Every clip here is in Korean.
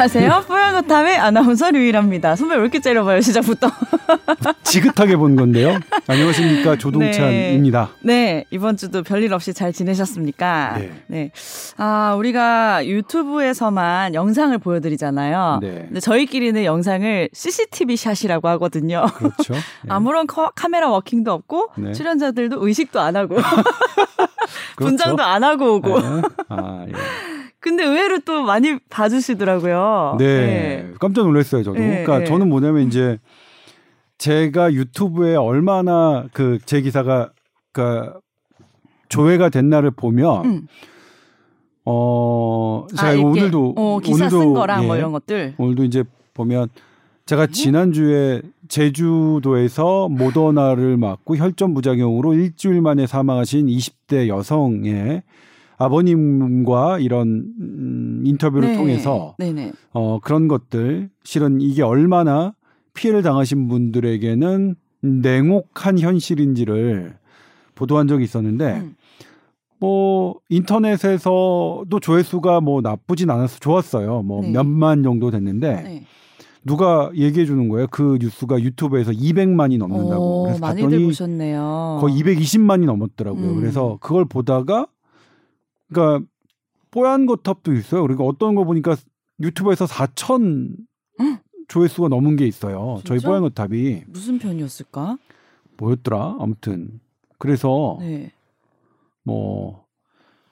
안녕하세요. 뽀얀거탑의 아나운서 류일합니다. 선배 왜 이렇게 째려봐요, 시작부터. 지긋하게 본 건데요. 안녕하십니까. 조동찬입니다. 네. 네. 이번 주도 별일 없이 잘 지내셨습니까? 네. 네. 아, 우리가 유튜브에서만 영상을 보여드리잖아요. 네. 근데 저희끼리는 영상을 CCTV 샷이라고 하거든요. 그렇죠. 네. 아무런 커, 카메라 워킹도 없고 네. 출연자들도 의식도 안 하고 그렇죠. 분장도 안 하고 오고. 네. 아, 예. 근데 의외로 또 많이 봐주시더라고요. 네. 깜짝 놀랐어요, 저도. 네, 그러니까 네. 저는 뭐냐면 이제 제가 유튜브에 얼마나 그 제 기사가 그 조회가 된 날을 보면 음. 어 제가 아, 오늘도 어, 기사 오늘도 쓴 거랑 뭐 예, 이런 것들. 오늘도 이제 보면 제가 네. 지난주에 제주도에서 모더나를 맞고 혈전 부작용으로 일주일 만에 사망하신 20대 여성의 아버님과 이런 음, 인터뷰를 네. 통해서 네네. 어 그런 것들 실은 이게 얼마나 피해를 당하신 분들에게는 냉혹한 현실인지를 보도한 적이 있었는데 음. 뭐 인터넷에서도 조회수가 뭐 나쁘진 않았어 좋았어요 뭐 네. 몇만 정도 됐는데 네. 누가 얘기해 주는 거예요 그 뉴스가 유튜브에서 200만이 넘는다고 오, 그래서 많이들 봤더니 보셨네요. 거의 220만이 넘었더라고요 음. 그래서 그걸 보다가 그러니까 뽀얀 거탑도 있어요 그리고 어떤 거 보니까 유튜브에서 4천 응? 조회수가 넘은 게 있어요 저희 진짜? 뽀얀 거탑이 무슨 편이었을까? 뭐였더라 아무튼 그래서 네. 뭐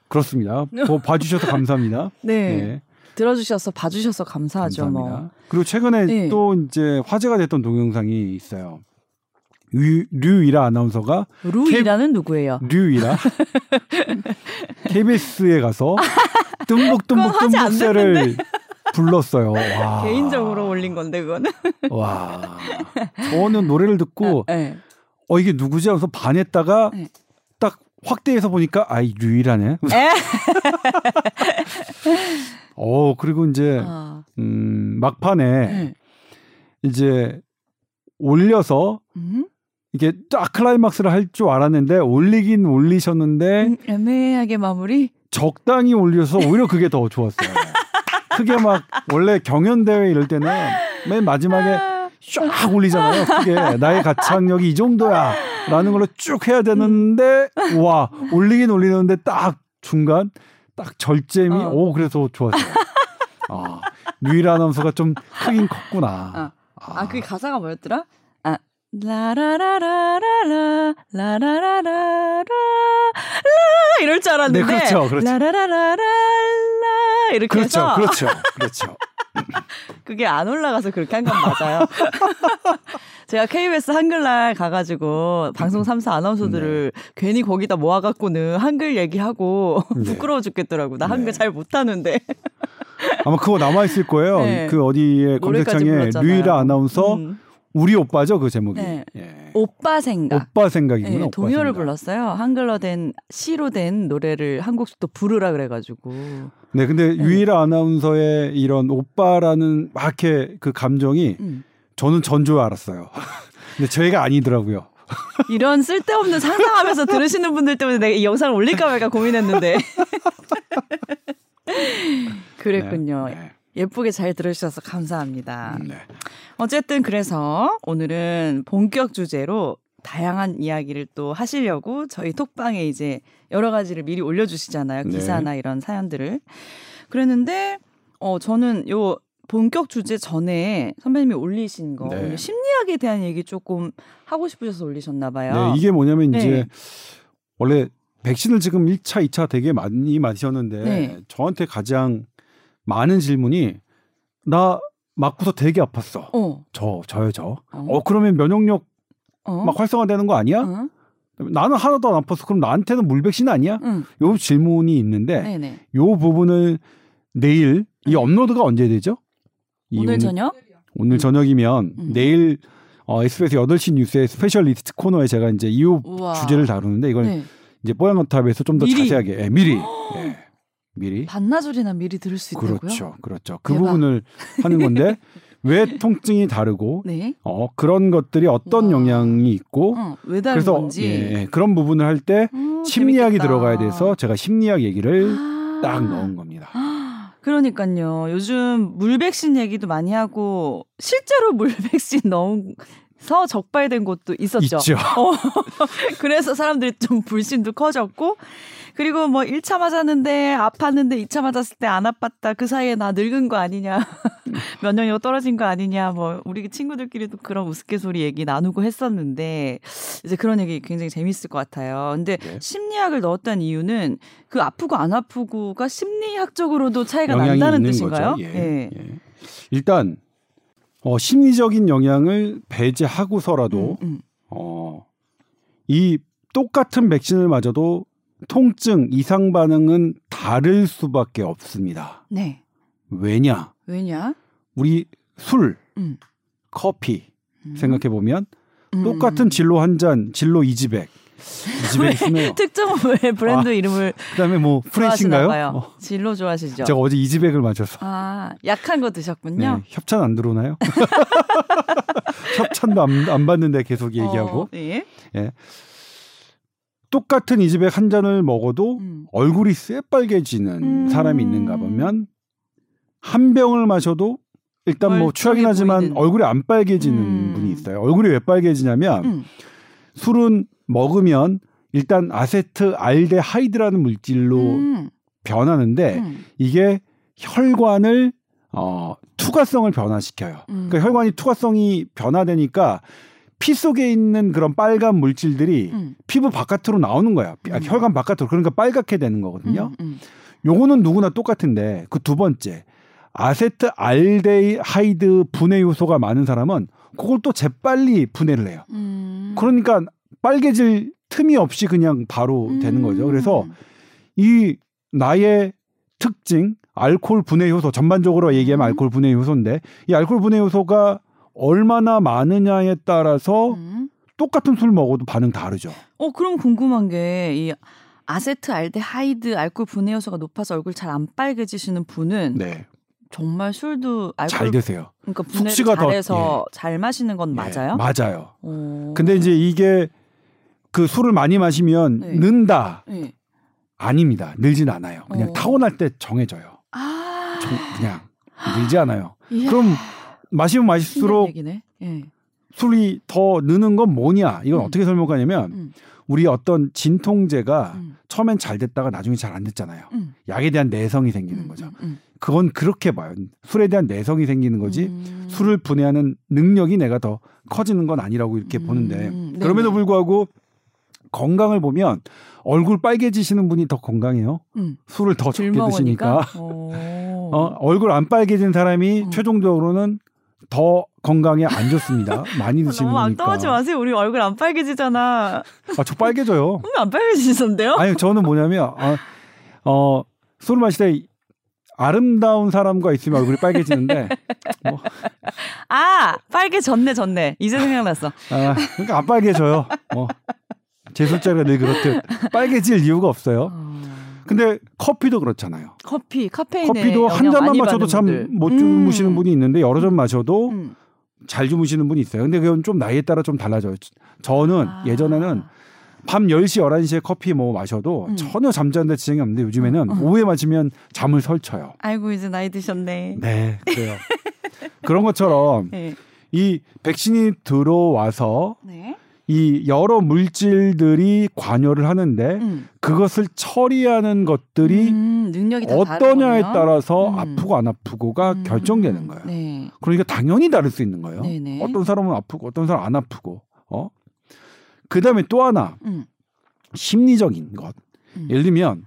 그렇습니다. 뭐 봐주셔서 감사합니다. 네. 네, 들어주셔서 봐주셔서 감사하죠. 감사합니다. 뭐. 그리고 최근에 네. 또 이제 화제가 됐던 동영상이 있어요. 류, 류이라 아나운서가 루이라는 누구예요? 류이라 KBS에 가서 안 뜸북뜸북뜸북새를 불렀어요. 와. 개인적으로 올린 건데 그거는. 와. 저는 노래를 듣고 네. 어 이게 누구지 하면서 반했다가 네. 딱 확대해서 보니까 아이 류이라네. 에? 어 그리고 이제 아, 음, 막판에 네. 이제 올려서 음? 이게 딱 클라이막스를 할 줄 알았는데 올리긴 올리셨는데 음, 애매하게 마무리. 적당히 올려서 오히려 그게 더 좋았어요. 크게 막 원래 경연 대회 이럴 때는 맨 마지막에 쫙 올리잖아요. 크게 나의 가창력이 이 정도야라는 걸로 쭉 해야 되는데 와 올리긴 올리는데 딱 중간 딱 절제미 어. 오 그래서 좋았어요. 아 류일 아나운서가 좀 크긴 컸구나. 아, 그 가사가 뭐였더라? 아, 라라라라라라 라라라라라 라 이럴 줄 알았는데 네, 그렇죠, 그렇죠. 라라라라 라 이렇게 그렇죠, 해서 그렇죠, 그렇죠. 그게 안 올라가서 그렇게 한 건 맞아요. 제가 KBS 한글날 가가지고 방송 3사 아나운서들을 괜히 거기다 모아갖고는 한글 얘기하고 네. 부끄러워 죽겠더라고. 나 네. 한글 잘 못하는데. 아마 그거 남아 있을 거예요. 네. 그 어디에 검색창에. 류이라 아나운서 음. 우리 오빠죠 그 제목이. 네. 예. 오빠 생각. 오빠 생각이구나. 네, 오빠 동요를 생각. 불렀어요. 한글로 된 시로 된 노래를 한국식 또 부르라 그래가지고. 네, 근데 네. 유이라 아나운서의 이런 오빠라는 막 이렇게 그 감정이 음. 저는 전줄 알았어요. 근데 저희가 아니더라고요. 이런 쓸데없는 상상하면서 들으시는 분들 때문에 내가 이 영상을 올릴까 말까 고민했는데. 그랬군요. 네, 네. 예쁘게 잘 들으셔서 감사합니다. 음, 네. 어쨌든 그래서 오늘은 본격 주제로 다양한 이야기를 또 하시려고 저희 톡방에 이제 여러 가지를 미리 올려주시잖아요. 네. 기사나 이런 사연들을. 그랬는데, 어, 저는 요 본격 주제 전에 선배님이 올리신 거, 네. 심리학에 대한 얘기 조금 하고 싶으셔서 올리셨나 봐요. 네, 이게 뭐냐면 이제 네. 원래 백신을 지금 1차, 2차 되게 많이 맞으셨는데 네. 저한테 가장 많은 질문이 나 맞고서 되게 아팠어. 어, 저 저요 저. 어, 어 그러면 면역력 어, 막 활성화되는 거 아니야? 어, 나는 하나도 안 아팠어. 그럼 나한테는 물백신 아니야? 응, 요 질문이 있는데 네네. 요 부분을 내일 이 네. 업로드가 언제 되죠? 이 오늘 저녁? 오늘 저녁이면 음. 내일 어, SBS 8시 뉴스의 specialist 코너에 제가 이제 이 우와. 주제를 다루는데 이걸 네. 이제 뽀얀거탑에서 좀 더? 자세하게 예, 미리 예, 미리 반나절이나 미리 들을 수 있다고요? 그렇죠 그렇죠 그 대박. 부분을 하는 건데 왜 통증이 다르고 네. 어 그런 것들이 어떤 우와. 영향이 있고 어, 왜 다른 그래서. 예, 예, 그런 부분을 할때 음, 심리학이 재밌겠다. 들어가야 돼서 제가 심리학 얘기를 아. 딱 넣은 겁니다. 아, 그러니까요. 요즘 물 백신 얘기도 많이 하고 실제로 물 백신 넣어서 적발된 곳도 있었죠. 어, 그래서 사람들이 좀 불신도 커졌고 그리고 뭐 1차 맞았는데 아팠는데 2차 맞았을 때 안 아팠다. 그 사이에 나 늙은 거 아니냐. 면역력 떨어진 거 아니냐. 뭐 우리 친구들끼리도 그런 우스갯소리 얘기 나누고 했었는데 이제 그런 얘기 굉장히 재밌을 것 같아요. 근데 네. 심리학을 넣었다는 이유는 그 아프고 안 아프고가 심리학적으로도 차이가 난다는 뜻인가요? 거죠. 예. 예. 일단 어, 심리적인 영향을 배제하고서라도 음, 음. 어, 이 똑같은 백신을 맞아도 통증 이상 반응은 다를 수밖에 없습니다. 네. 왜냐? 왜냐? 우리 술, 음. 커피 음. 생각해 보면 음, 똑같은 음. 진로 한 잔, 진로 이지백. 특정 왜 브랜드 이름을 그다음에 뭐? 봐요. 어, 진로 좋아하시죠? 제가 어제 이지백을 마셔서 아, 약한 거 드셨군요. 네, 협찬 안 들어오나요? 협찬도 안, 안 받는데 계속 얘기하고 어, 예. 똑같은 이지백 한 잔을 먹어도 음. 얼굴이 새빨개지는 음. 사람이 있는가 보면 한 병을 마셔도 일단 뭐 취하긴 하지만 보이는. 얼굴이 안 빨개지는 음. 분이 있어요. 얼굴이 왜 빨개지냐면 음. 술은 먹으면 일단 아세트 알데하이드라는 물질로 음. 변하는데 음. 이게 혈관을 어 투과성을 변화시켜요. 음. 그러니까 혈관이 투과성이 변화되니까 피 속에 있는 그런 빨간 물질들이 음. 피부 바깥으로 나오는 거야. 피- 아, 음. 혈관 바깥으로. 그러니까 빨갛게 되는 거거든요. 음. 음. 요거는 누구나 똑같은데 그 두 번째 아세트 알데하이드 분해 요소가 많은 사람은 그걸 또 재빨리 분해를 해요. 음. 그러니까 빨개질 틈이 없이 그냥 바로 되는 거죠. 그래서 음. 이 나의 특징 알코올 분해 요소 전반적으로 얘기하면 음. 알코올 분해 요소인데 이 알코올 분해 요소가 얼마나 많으냐에 따라서 음. 똑같은 술 먹어도 반응 다르죠. 어, 그럼 궁금한 게 이 아세트 알데하이드 알코올 분해 요소가 높아서 얼굴 잘 안 빨개지시는 분은 네. 정말 술도 알코올 잘 드세요. 그러니까 분해를 더- 잘해서 잘 마시는 건 맞아요? 네, 맞아요. 오. 근데 이제 이게 그 술을 많이 마시면 네. 는다 네. 아닙니다. 늘진 않아요. 그냥 어. 타고날 때 정해져요. 아. 정- 그냥 늘지 않아요. 이야, 그럼 마시면 마실수록. 예. 술이 더 느는 건 뭐냐? 이건 음. 어떻게 설명하냐면 음. 우리 어떤 진통제가 음. 처음엔 잘 됐다가 나중에 잘 안 됐잖아요. 음. 약에 대한 내성이 생기는 음, 거죠. 음, 음. 그건 그렇게 봐요. 술에 대한 내성이 생기는 거지 음. 술을 분해하는 능력이 내가 더 커지는 건 아니라고 이렇게 음, 보는데. 그럼에도 불구하고 건강을 보면 얼굴 빨개지시는 분이 더 건강해요. 음. 술을 더 적게 술 드시니까. 어, 얼굴 안 빨개진 사람이 음. 최종적으로는 더 건강에 안 좋습니다. 많이 드시는 거니까. 안 떠하지 마세요. 우리 얼굴 안 빨개지잖아. 아, 저 빨개져요. 안 빨개지던데요? 아니 저는 뭐냐면 아, 어, 술 마실 때 아름다운 사람과 있으면 얼굴이 빨개지는데 뭐, 아 빨개졌네 졌네. 이제 생각났어. 아, 그러니까 안 빨개져요. 뭐, 제 술자리가 늘 그렇듯 빨개질 이유가 없어요. 어. 근데 커피도 그렇잖아요. 커피 카페인에 커피도 한 잔만 마셔도 참. 못 음. 주무시는 분이 있는데 여러 잔 마셔도 음. 잘 주무시는 분이 있어요. 근데 그건 좀 나이에 따라 좀 달라져요. 저는 아. 예전에는 밤 10시, 11시에 커피 뭐 마셔도 음. 전혀 잠자는데 지장이 없는데 요즘에는 음, 음. 오후에 마시면 잠을 설쳐요. 아이고 이제 나이 드셨네. 네, 그래요. 그런 것처럼 네. 이 백신이 들어와서 네. 이 여러 물질들이 관여를 하는데 음. 그것을 처리하는 것들이 음, 어떠냐에. 따라서 음. 아프고 안 아프고가 음. 결정되는 거예요. 네. 그러니까 당연히 다를 수 있는 거예요. 네네. 어떤 사람은 아프고 어떤 사람은 안 아프고. 어? 그다음에 또 하나 음. 심리적인 것. 음. 예를 들면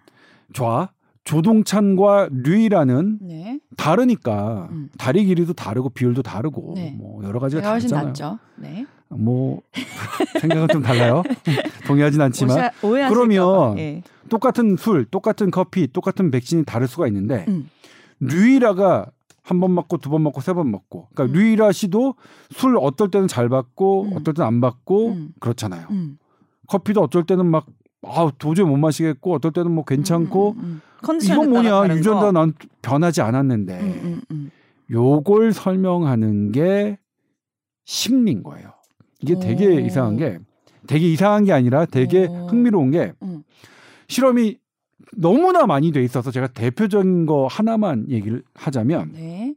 좋아. 조동찬과 류이라는 네. 다르니까 음. 다리 길이도 다르고 비율도 다르고 네. 뭐 여러 가지가 다르잖아요. 낫죠. 네. 뭐 생각은 좀 달라요. 동의하진 않지만 오해- 그러면 봐. 예. 똑같은 술, 똑같은 커피, 똑같은 백신이 다를 수가 있는데 음. 류이라가 한 번 맞고 두 번 맞고 세 번 맞고 그러니까 음. 류이라 씨도 술 어떨 때는 잘 받고 음. 어떨 때는 안 받고 음. 그렇잖아요. 음. 커피도 어쩔 때는 막 아, 도저히 못 마시겠고 어떨 때는 뭐 괜찮고 음, 이건 뭐냐 유전자 거. 난 변하지 않았는데. 요걸 설명하는 게 심리인 거예요. 이게 되게 오. 이상한 게 되게 이상한 게 아니라 되게 오. 흥미로운 게 음. 실험이 너무나 많이 돼 있어서 제가 대표적인 거 하나만 얘기를 하자면 네.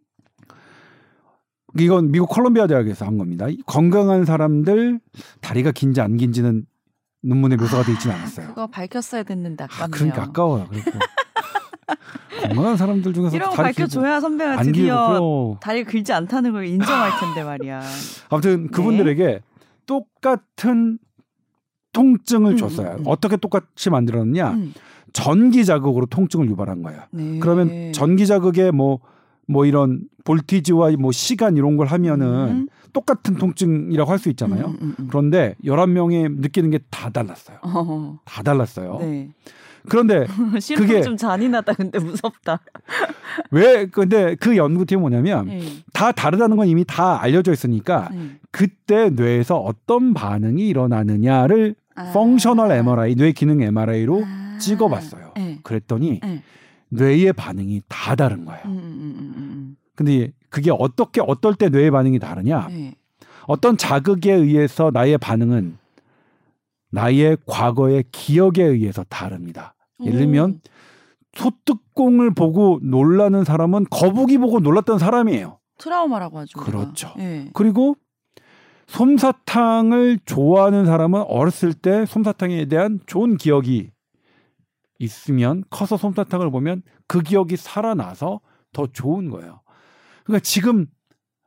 이건 미국 콜롬비아 대학에서 한 겁니다. 건강한 사람들 다리가 긴지 안 긴지는 논문에 묘사가 되어 있지는 않았어요. 그거 밝혔어야 됐는데 아, 아깝네요. 그러니까 아까워요. 그러니까. 건강한 사람들 중에서 이런 거 다리 밝혀줘야 선배가 드디어. 다리가 길지 않다는 걸 인정할 텐데 말이야. 아무튼 그분들에게 똑같은 통증을 음, 줬어요. 음, 음. 어떻게 똑같이 만들었느냐? 음. 전기 자극으로 통증을 유발한 거예요. 네. 그러면 전기 자극에 뭐뭐 이런 볼티지와 뭐 시간 이런 걸 하면은 음. 똑같은 통증이라고 할 수 있잖아요. 그런데 11명이 느끼는 게 다 달랐어요. 어, 다 달랐어요. 네. 그런데 그게- 좀 잔인하다 근데 무섭다. 왜 근데 그 연구팀이 뭐냐면 네. 다 다르다는 건 이미 다 알려져 있으니까 네. 그때 뇌에서 어떤 반응이 일어나느냐를 아. 펑셔널 MRI, 뇌 기능 MRI로 아. 찍어봤어요. 네. 그랬더니 네. 뇌의 반응이 다 다른 거예요. 음, 음, 음, 음, 근데 그게 어떻게 어떨 때 뇌의 반응이 다르냐? 어떤 자극에 의해서 나의 반응은 나의 과거의 기억에 의해서 다릅니다. 예를 들면 소뚜껑을 보고 놀라는 사람은 거북이 보고 놀랐던 사람이에요. 트라우마라고 하죠. 그렇죠. 네. 그리고 솜사탕을 좋아하는 사람은 어렸을 때 솜사탕에 대한 좋은 기억이 있으면 커서 솜사탕을 보면 그 기억이 살아나서 더 좋은 거예요. 그러니까 지금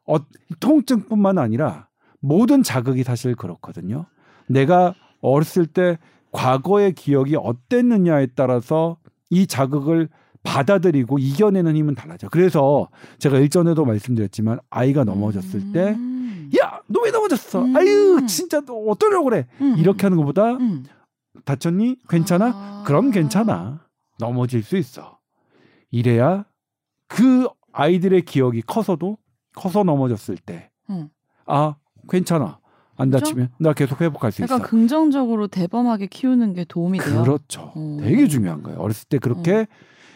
어, 통증뿐만 아니라 모든 자극이 사실 그렇거든요. 내가 어렸을 때 과거의 기억이 어땠느냐에 따라서 이 자극을 받아들이고 이겨내는 힘은 달라져. 그래서 제가 일전에도 말씀드렸지만 아이가 넘어졌을 때 음. 야, 너 왜 넘어졌어? 음. 아유, 진짜 너 어떠려고 그래? 음. 이렇게 하는 것보다 음. 다쳤니? 괜찮아? 아. 그럼 괜찮아. 넘어질 수 있어. 이래야 그 아이들의 기억이 커서도 커서 넘어졌을 때, 음. 아, 괜찮아. 안? 다치면 나 계속 회복할 수 약간 있어. 긍정적으로 대범하게 키우는 게 도움이 돼요. 그렇죠. 어. 되게 중요한 거예요. 어렸을 때 그렇게 어.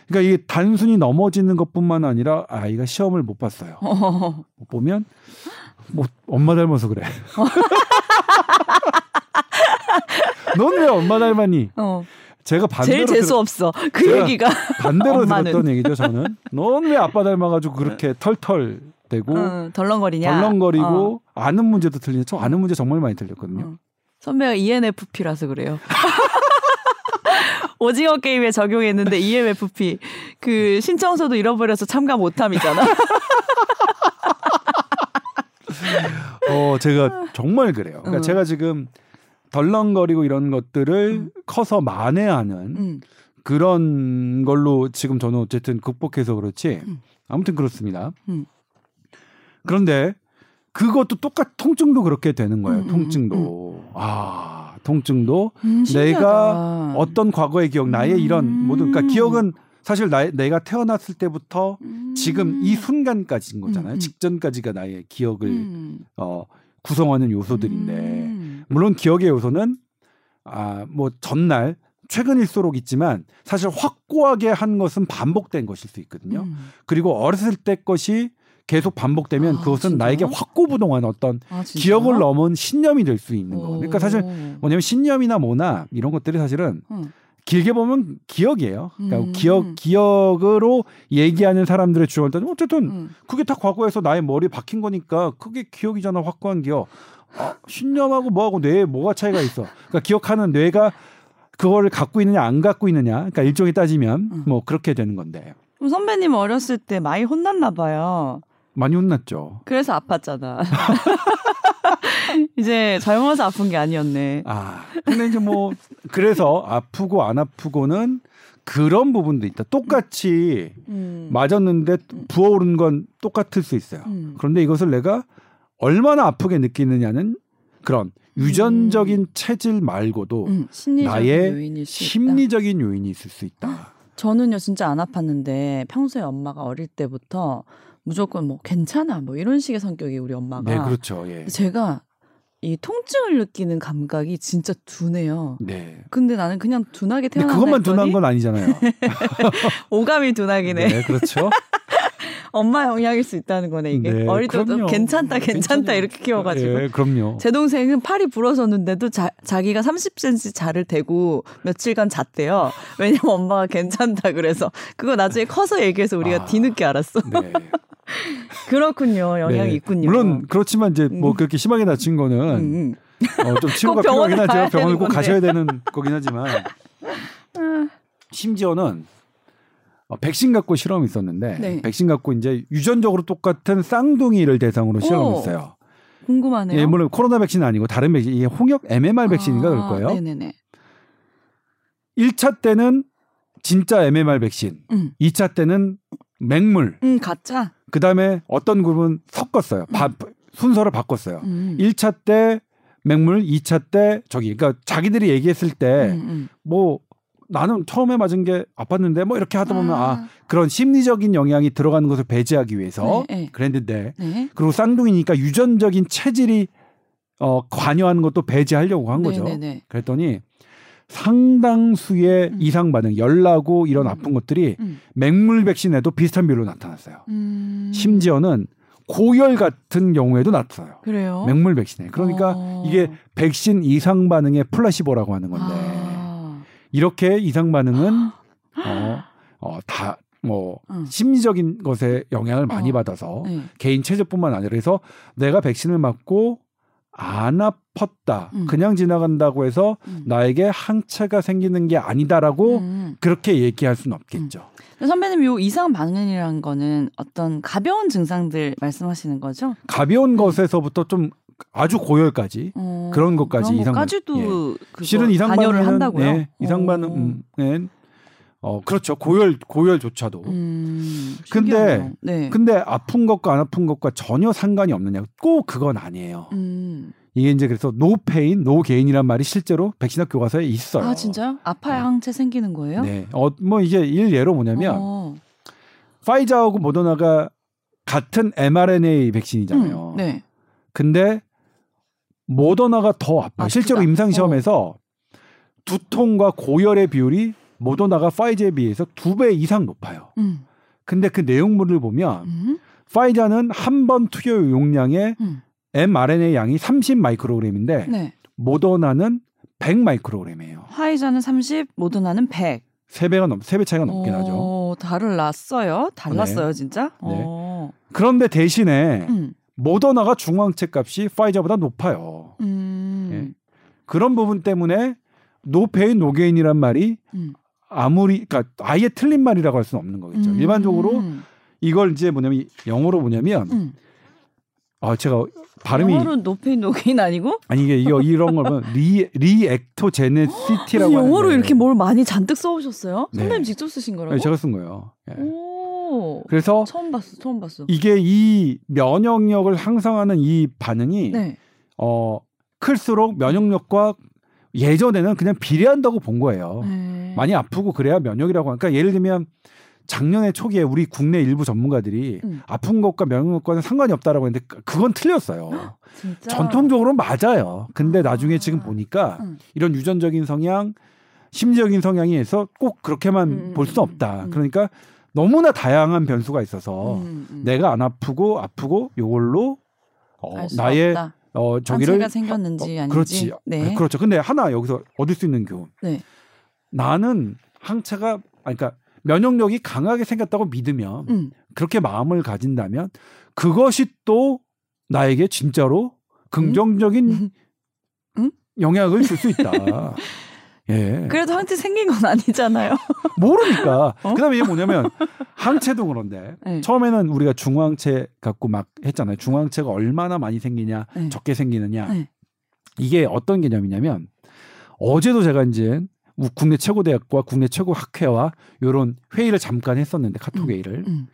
그러니까 이게 단순히 넘어지는 것뿐만 아니라 아이가 시험을 못 봤어요. 어. 보면 뭐 엄마 닮아서 그래. 넌 왜 엄마 닮았니? 어. 제가 반대로 제일 재수 없어. 그 얘기가. 반대로. 들었던 얘기죠. 저는 넌 왜 아빠 닮아가지고 그렇게 털털 대고 응, 덜렁거리냐. 덜렁거리고 어. 아는 문제도 틀리냐. 저 아는 문제 정말 많이 틀렸거든요. 어. 선배가 ENFP라서 그래요. 오징어 게임에 적용했는데 E ENFP 그 신청서도 잃어버려서 참가 못함이잖아. 어, 제가 정말 그래요. 그러니까 응. 제가 지금 덜렁거리고 이런 것들을 응. 커서 만회하는 음. 그런 걸로 지금 저는 어쨌든 극복해서 그렇지. 음. 아무튼 그렇습니다. 음. 그런데 그것도 똑같 통증도 그렇게 되는 거예요. 음, 음, 통증도 아 통증도 음, 내가 어떤 과거의 기억, 나의 이런 음. 모든 그러니까 기억은 사실 나, 내가 태어났을 때부터 음. 지금 이 순간까지인 거잖아요. 음, 음. 직전까지가 나의 기억을 음. 어, 구성하는 요소들인데 음. 물론 기억의 요소는 아 뭐 전날 최근일수록 있지만 사실 확고하게 한 것은 반복된 것일 수 있거든요. 음. 그리고 어렸을 때 것이 계속 반복되면 아, 그것은 진짜요? 나에게 확고부동한 어떤 아? 기억을 넘은 신념이 될 수 있는 거. 그러니까 사실 오. 뭐냐면 신념이나 뭐나 이런 것들이 사실은 음. 길게 보면 기억이에요. 그러니까 음. 기억 기억으로 얘기하는 사람들의 주장을 따지면 어쨌든 음. 그게 다 과거에서 나의 머리에 박힌 거니까 그게 기억이잖아 확고한 기억. 아, 신념하고 뭐하고 뇌에 뭐가 차이가 있어. 그러니까 기억하는 뇌가 그거를 갖고 있느냐 안 갖고 있느냐. 그러니까 일종에 따지면 음. 뭐 그렇게 되는 건데 그럼 선배님 어렸을 때 많이 혼났나 봐요. 많이 혼났죠. 그래서 아팠잖아. 이제 젊어서 아픈 게 아니었네. 아 근데 이제 뭐 그래서 아프고 안 아프고는 그런 부분도 있다. 똑같이 음. 맞았는데 부어오른 건 똑같을 수 있어요. 음. 그런데 이것을 내가 얼마나 아프게 느끼느냐는 그런 유전적인 체질 말고도 음, 심리적인 나의 요인일 수 있다. 심리적인 요인이 있을 수 있다. 저는요 진짜 안 아팠는데 평소에 엄마가 어릴 때부터 무조건 뭐 괜찮아 뭐 이런 식의 성격이 우리 엄마가 네, 그렇죠. 예. 제가 이 통증을 느끼는 감각이 진짜 둔해요. 네. 근데 나는 그냥 둔하게 근데 태어난다 그것만 둔한 건 아니잖아요. 오감이 둔하긴 해. 네, 그렇죠. 엄마 영향일 수 있다는 거네 이게 네, 어릴 그럼요. 괜찮다 괜찮다. 이렇게 키워가지고 예, 그럼요. 제 동생은 팔이 부러졌는데도 자, 자기가 30cm 자를 대고 며칠간 잤대요. 왜냐면 엄마가 괜찮다 그래서 그거 나중에 커서 얘기해서 우리가 아. 뒤늦게 알았어. 네. 그렇군요. 영향이 네. 있군요. 물론 그렇지만 이제 뭐 음. 그렇게 심하게 다친 거는 음, 음. 어, 좀 치료가 필요하긴 하죠. 병원을 꼭 건데. 가셔야 되는 거긴 하지만 심지어는 어, 백신 갖고 실험이 있었는데 네. 백신 갖고 이제 유전적으로 똑같은 쌍둥이를 대상으로 실험했어요. 궁금하네요. 예, 물론 코로나 백신은 아니고 다른 백신, 이게 홍역 MMR 백신인가 그럴 거예요. 아, 네네네. 1차 때는 진짜 MMR 백신, 음, 2차 때는 맹물, 음 가짜. 그 다음에 어떤 그룹은 섞었어요. 바- 순서를 바꿨어요. 음. 1차 때 맹물, 2차 때 저기, 그러니까 자기들이 얘기했을 때 음, 음. 뭐 나는 처음에 맞은 게 아팠는데 뭐 이렇게 하다 보면 아, 그런 심리적인 영향이 들어가는 것을 배제하기 위해서 네, 네. 그랬는데 네. 그리고 쌍둥이니까 유전적인 체질이 어 관여하는 것도 배제하려고 한 거죠. 네네네. 그랬더니 상당수의 음. 이상 반응, 열나고 이런 음. 아픈 것들이 음. 맹물 백신에도 비슷한 비율로 나타났어요. 음. 심지어는 고열 같은 경우에도 나타나요. 그래요. 맹물 백신에. 그러니까 어. 이게 백신 이상 반응의 플라시보라고 하는 건데 아. 이렇게 이상 반응은 어, 어 다뭐 음. 심리적인 것에 영향을 많이 어. 받아서 네. 개인 체질뿐만 아니라 그래서 내가 백신을 맞고 안 아팠다 음. 그냥 지나간다고 해서 음. 나에게 항체가 생기는 게 아니다라고 음. 그렇게 얘기할 수는 없겠죠. 근데 선배님 요 이상 반응이라는 거는 어떤 가벼운 증상들 말씀하시는 거죠? 가벼운 것에서부터 좀 아주 고열까지 어, 그런 것까지 이상 반- 것까지도 그거 실은 이상 반응은 한다고요. 네, 이상 어. 반응은 어 그렇죠 고열 고열조차도 음, 근데-. 네. 근데 아픈 것과 안 아픈 것과 전혀 상관이 없느냐 꼭 그건 아니에요. 음. 이게 이제 그래서 no pain no gain이란 말이 실제로 백신학 교과서에 있어요. 아 진짜요? 아파야 네. 항체 생기는 거예요? 네. 어, 뭐 이게 일 예로 뭐냐면 어. 화이자하고 모더나가 같은 mRNA 백신이잖아요. 음, 네. 근데 모더나가 더 아파요. 아프다. 실제로 임상 시험에서 두통과 고열의 비율이 모더나가 파이자에 비해서 두 배 이상 높아요. 음. 근데 그 내용물을 보면 음. 파이자는 한 번 투여 용량의 음. mRNA 양이 30 마이크로그램인데 네. 모더나는 100 마이크로그램이에요. 화이자는 30, 모더나는 100. 세 배가 넘, 세배 차이가 넘긴 하죠. 어, 달랐어요? 달랐어요, 진짜? 어. 그런데 대신에 음. 모더나가 중앙체 값이 파이자보다 높아요. 음. 예. 그런 부분 때문에 no pain no gain이란 말이 음. 아무리 그러니까 아예 틀린 말이라고 할 수는 없는 거겠죠. 음. 일반적으로 이걸 이제 뭐냐면 영어로 뭐냐면 음. 아 제가 발음이 영어로 no pain no gain 아니고? 아니 이게 이거 이런 거면 re reactogenicity라고 영어로 하는데 이렇게 뭘 많이 잔뜩 써오셨어요? 네. 선배님 직접 쓰신 거라고? 아니, 제가 쓴 거예요. 예. 오. 그래서 처음 봤어, 처음 봤어. 이게 이 면역력을 향상하는 이 반응이 네. 어 클수록 면역력과 예전에는 그냥 비례한다고 본 거예요. 네. 많이 아프고 그래야 면역이라고 하니까 예를 들면 작년에 초기에 우리 국내 일부 전문가들이 음. 아픈 것과 면역력과는 상관이 없다라고 했는데 그- 그건 틀렸어요. 전통적으로 맞아요. 근데 나중에 아. 지금 보니까 음. 이런 유전적인 성향, 심리적인 성향이 해서 꼭 그렇게만 음, 볼수 음, 없다. 음. 그러니까 너무나 다양한 변수가 있어서 음, 음. 내가 안 아프고 아프고 요걸로 어, 나의 없다. 어 저기를 생겼는지 어, 아닌지. 그렇지. 네. 그렇죠. 근데 하나 여기서 얻을 수 있는 교훈. 네. 나는 항체가 아니, 그러니까 면역력이 강하게 생겼다고 믿으면 음. 그렇게 마음을 가진다면 그것이 또 나에게 진짜로 긍정적인 음? 영향을 줄 수 있다. 예. 그래도 항체 생긴 건 아니잖아요. 모르니까. 어? 그다음에 이게 뭐냐면 항체도 그런데 네. 처음에는 우리가 중앙체 갖고 막 했잖아요. 중앙체가 얼마나 많이 생기냐, 네. 적게 생기느냐. 네. 이게 어떤 개념이냐면 어제도 제가 이제 우- 국내 최고 대학과 국내 최고 학회와 이런 회의를 잠깐 했었는데 카톡 음. 회의를 음.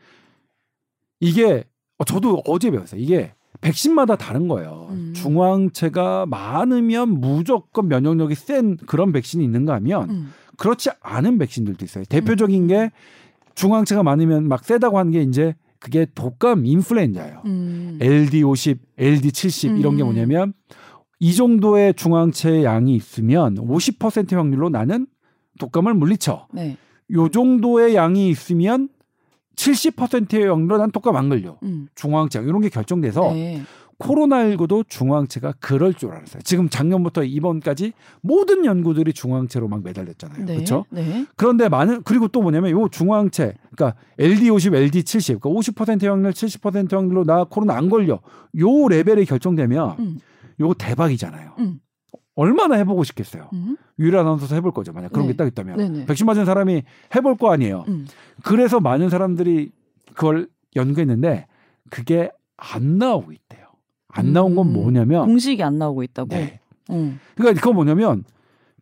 이게 어, 저도 어제 배웠어요. 이게 백신마다 다른 거예요. 음. 중앙체가 많으면 무조건 면역력이 센 그런 백신이 있는가 하면 음. 그렇지 않은 백신들도 있어요. 대표적인 게 중앙체가 많으면 막 세다고 하는 게 이제 그게 독감 인플루엔자예요. 음. LD 50, LD 70 이런 게 음. 뭐냐면 이 정도의 중앙체 양이 있으면 50% 확률로 나는 독감을 물리쳐. 네. 요 정도의 양이 있으면 70%의 확률로 난 독감 안 걸려. 음. 중화항체 이런 게 결정돼서 네. 코로나19도 중화항체가 그럴 줄 알았어요. 지금 작년부터 이번까지 모든 연구들이 중화항체로 막 매달렸잖아요. 네. 그렇죠? 네. 그런데 많은 그리고 또 뭐냐면 요 중화항체 그러니까 LD 50, LD 70, 그러니까 50% 확률, 70% 확률로 나 코로나 안 걸려. 요 레벨이 결정되면 음. 요거 대박이잖아요. 음. 얼마나 해보고 싶겠어요. 음. 유일 아나운서 해볼 거죠. 만약 그런 네. 게딱 있다면 네네. 백신 맞은 사람이 해볼 거 아니에요. 음. 그래서 많은 사람들이 그걸 연구했는데 그게 안 나오고 있대요. 안 나온 건 음. 뭐냐면 공식이 안 나오고 있다고. 네. 음. 그러니까 그거 뭐냐면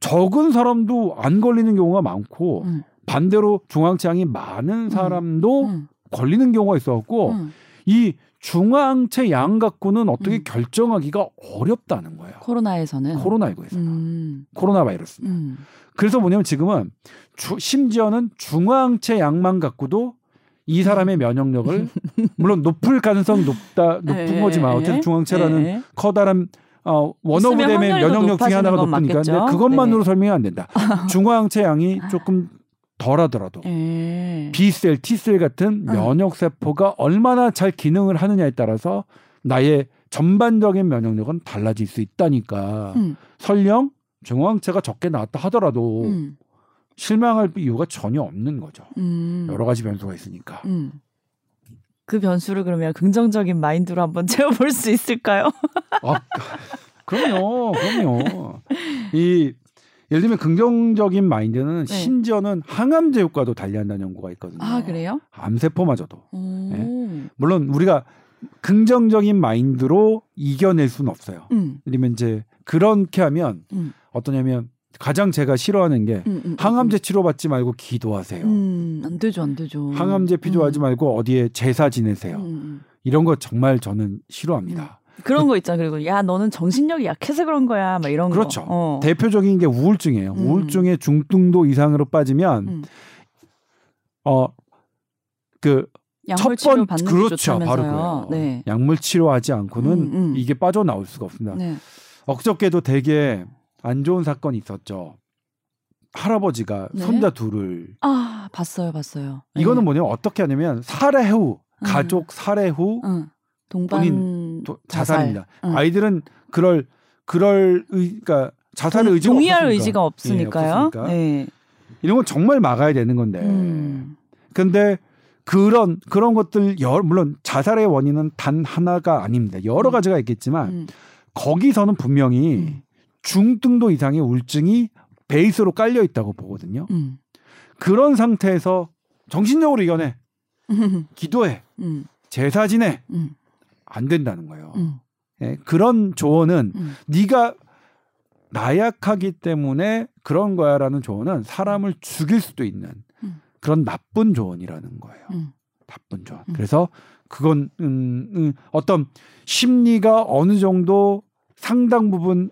적은 사람도 안 걸리는 경우가 많고 음. 반대로 중앙체양이 많은 사람도 음. 걸리는 경우가 있어갖고 음. 이 중앙체 양 갖고는 어떻게 음. 결정하기가 어렵다는 거예요. 코로나에서는. 코로나19에서 음. 코로나 바이러스. 음. 그래서 뭐냐면 지금은 주- 심지어는 중앙체 양만 갖고도 이 사람의 면역력을 물론 높을 가능성 높다 높은 네. 거지만 어쨌든 중앙체라는 네. 커다란 어, 더 면역력 중에 하나가 높으니까 근데? 그것만으로 네. 설명이 안 된다. 중앙체 양이 조금 덜하더라도 네. B셀, T셀 같은 응. 면역 세포가 얼마나 잘 기능을 하느냐에 따라서 나의 전반적인 면역력은 달라질 수 있다니까. 음. 설령 중앙체가 적게 나왔다 하더라도 음. 실망할 이유가 전혀 없는 거죠. 음. 여러 가지 변수가 있으니까. 음. 그 변수를 그러면 긍정적인 마인드로 한번 채워볼 수 있을까요? 아, 그럼요, 그럼요. 이 예를 들면 긍정적인 마인드는 네. 심지어는 항암제 효과도 달리한다는 연구가 있거든요. 아 그래요? 암세포마저도. 오. 네. 물론 우리가 긍정적인 마인드로 이겨낼 수는 없어요. 음. 예를 들면 이제 그렇게 하면 음. 어떠냐면 가장 제가 싫어하는 게 음, 음, 항암제 치료받지 말고 기도하세요. 음, 안 되죠, 안 되죠. 항암제 음. 말고 어디에 제사 지내세요. 음, 음. 이런 거 정말 저는 싫어합니다. 그런 거 있잖아. 그리고 야 너는 정신력이 약해서 그런 거야. 막 이런 그렇죠. 거. 어. 대표적인 게 우울증이에요. 음. 우울증의 중등도 이상으로 빠지면 음. 어그 약물 첫 치료 번- 받는 게 그렇죠. 바로 그거예요. 네. 약물 치료하지 않고는 음, 음. 이게 빠져나올 수가 없습니다. 네. 엊그저께도 되게 안 좋은 사건이 있었죠. 할아버지가 네. 손자 둘을 아 봤어요, 봤어요. 이거는 네. 뭐냐면 어떻게 하냐면 살해 후 음. 가족 살해 후 응. 동반 도- 자살입니다. 응. 아이들은 그럴 그럴 의 그러니까 자살의 동- 의지가 동의할 없었으니까. 의지가 없으니까요. 예, 없었으니까. 네. 이런 건 정말 막아야 되는 건데. 음. 근데 그런 그런 것들 여, 물론 자살의 원인은 단 하나가 아닙니다. 여러 음. 가지가 있겠지만 음. 거기서는 분명히 음. 중등도 이상의 우울증이 베이스로 깔려 있다고 보거든요. 음. 그런 상태에서 정신력으로 이겨내, 음. 기도해, 음. 제사 지내 음. 안 된다는 거예요. 음. 예, 그런 조언은 음. 네가 나약하기 때문에 그런 거야라는 조언은 사람을 죽일 수도 있는 음. 그런 나쁜 조언이라는 거예요. 음. 나쁜 조언. 음. 그래서 그건 음, 음, 어떤 심리가 어느 정도 상당 부분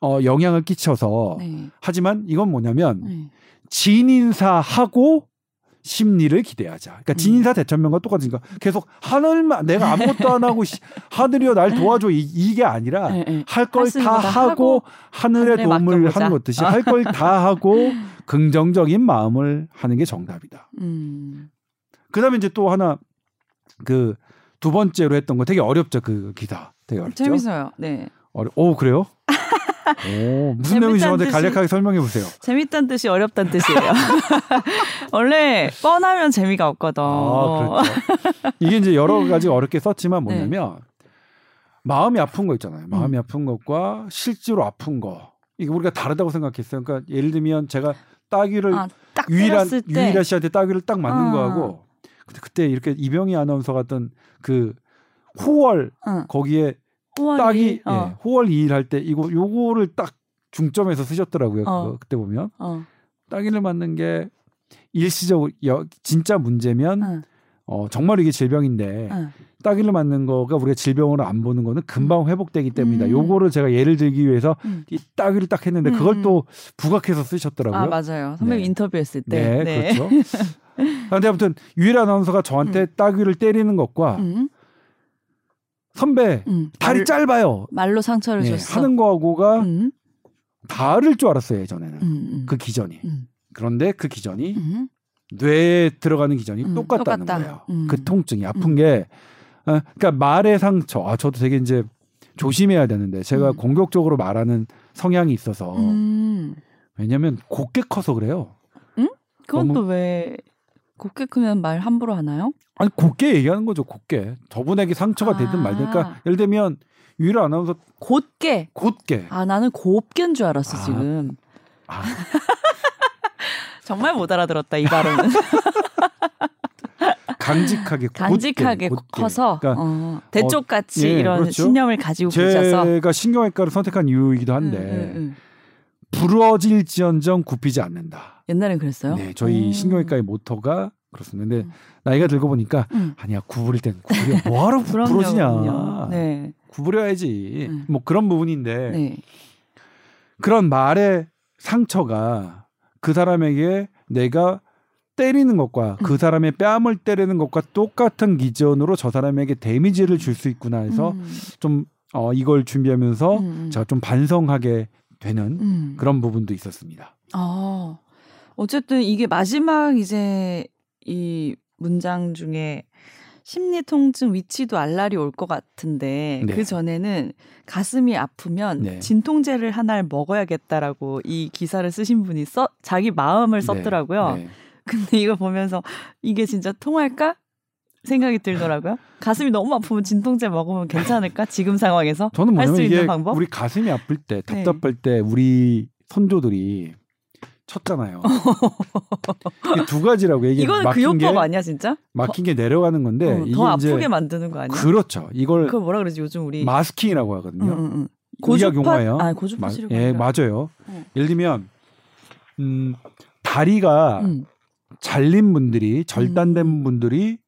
어, 영향을 끼쳐서 네. 하지만 이건 뭐냐면 네. 진인사하고 심리를 기대하자. 그러니까 음. 진인사 대천명과 똑같으니까 계속 하늘만 내가 아무것도 안 하고 씨, 하늘이여 날 도와줘 이, 이게 아니라 네, 네. 할걸 할수 있는 다 하고 하늘의 도움을. 하는 것 듯이 할 걸 다 하고 긍정적인 마음을 하는 게 정답이다. 음. 그다음에 이제 또 하나 그 두 번째로 했던 거 되게 어렵죠 그 기사 되게 어렵죠. 재밌어요. 네. 어려. 오 그래요? 오 무슨 내용인지 저한테 간략하게 설명해 보세요. 재밌다는 뜻이 어렵다는 뜻이에요. 원래 뻔하면 재미가 없거든. 아, 그렇죠. 이게 이제 여러 가지 어렵게 썼지만 뭐냐면 마음이 아픈 거 있잖아요. 마음이 음. 아픈 것과 실제로 아픈 거. 이게 우리가 다르다고 생각했어요. 그러니까 예를 들면 제가 따귀를 아, 딱 유일한 유일아 씨한테 따귀를 딱 맞는 어. 거하고 근데 그때 이렇게 이병희 아나운서 같은 그 호월 응. 거기에 호월이, 따귀 어, 예, 호월 2일 할 때 이거 요거를 딱 중점에서 쓰셨더라고요. 어. 그거 그때 보면 어, 따귀를 맞는 게 일시적으로 여- 진짜 문제면 응, 어, 정말 이게 질병인데 응. 따귀를 맞는 거가 우리가 질병으로 안 보는 거는 금방 회복되기 때문이다. 음. 요거를 제가 예를 들기 위해서 음. 이 따귀를 딱 했는데 음, 그걸 음. 또 부각해서 쓰셨더라고요. 아 맞아요. 선배님 네. 인터뷰했을 때. 네, 그렇죠. 근데 아무튼 유일 아나운서가 저한테 따귀를 때리는 것과 음, 선배 음. 다리 말, 짧아요. 말로 상처를 예, 줬어. 하는 거하고가 음, 다를 줄 알았어요 예전에는 음, 음. 그 기전이. 음, 그런데 그 기전이 음. 뇌에 들어가는 기전이 음, 똑같다는 똑같다. 거예요. 음. 그 통증이 아픈 게 어, 그러니까 말의 상처. 아 저도 되게 이제 조심해야 되는데 제가 음. 공격적으로 말하는 성향이 있어서 음. 왜냐면 곱게 커서 그래요. 그건 너무- 또 왜 곱게 크면 말 함부로 하나요? 아니 곱게 얘기하는 거죠. 곱게 저분에게 상처가 아. 되든 말든. 그러니까 예를 들면 유일 아나운서 곧게. 곧게 아 나는 곱게인 줄 알았어 아. 지금. 아, 정말 못 알아들었다 이 발음은. 강직하게 간직하게 곧게, 곧게. 커서 그러니까 어, 대쪽같이 예, 이런 그렇죠. 신념을 가지고 계셔서. 제가 신경외과를 선택한 이유이기도 한데 응, 응, 응. 부러질지언정 굽히지 않는다. 옛날엔 그랬어요. 네, 저희 오. 신경외과의 모토가 그렇습니다. 근데 음. 나이가 들고 보니까 응. 아니야 구부릴 땐 구부려 뭐하러 부러지냐. 네. 구부려야지 음. 뭐 그런 부분인데 네. 그런 말의 상처가 그 사람에게 내가 때리는 것과 그 사람의 뺨을 때리는 것과 똑같은 기전으로 저 사람에게 데미지를 줄 수 있구나 해서 음. 좀 어, 이걸 준비하면서 음. 제가 좀 반성하게 되는 음. 그런 부분도 있었습니다. 아, 어쨌든 이게 마지막 이제 이 문장 중에 심리 통증 위치도 알랄이 올 것 같은데 네. 그 전에는 가슴이 아프면 네. 진통제를 하나를 먹어야겠다라고 이 기사를 쓰신 분이 써 자기 마음을 썼더라고요. 네, 네. 근데 이거 보면서 이게 진짜 통할까? 생각이 들더라고요. 가슴이 너무 아프면 진통제 먹으면 괜찮을까? 지금 상황에서 저는 할수 뭐냐면 있는 이게 방법? 우리 가슴이 아플 때 답답할 때 우리 선조들이 쳤잖아요. 두 가지라고 그 요법 게 아니야 진짜? 막힌 게 내려가는 건데 어, 더 아프게 만드는 거 아니야? 그렇죠. 이걸 그걸 뭐라 그러지 요즘 우리 마스킹이라고 하거든요. 응, 응, 응. 의학 고주파 용어예요. 아 고주파 마- 치료가 예. 맞아요. 어. 예를 들면 음, 다리가 음. 잘린 분들이 절단된 음. 분들이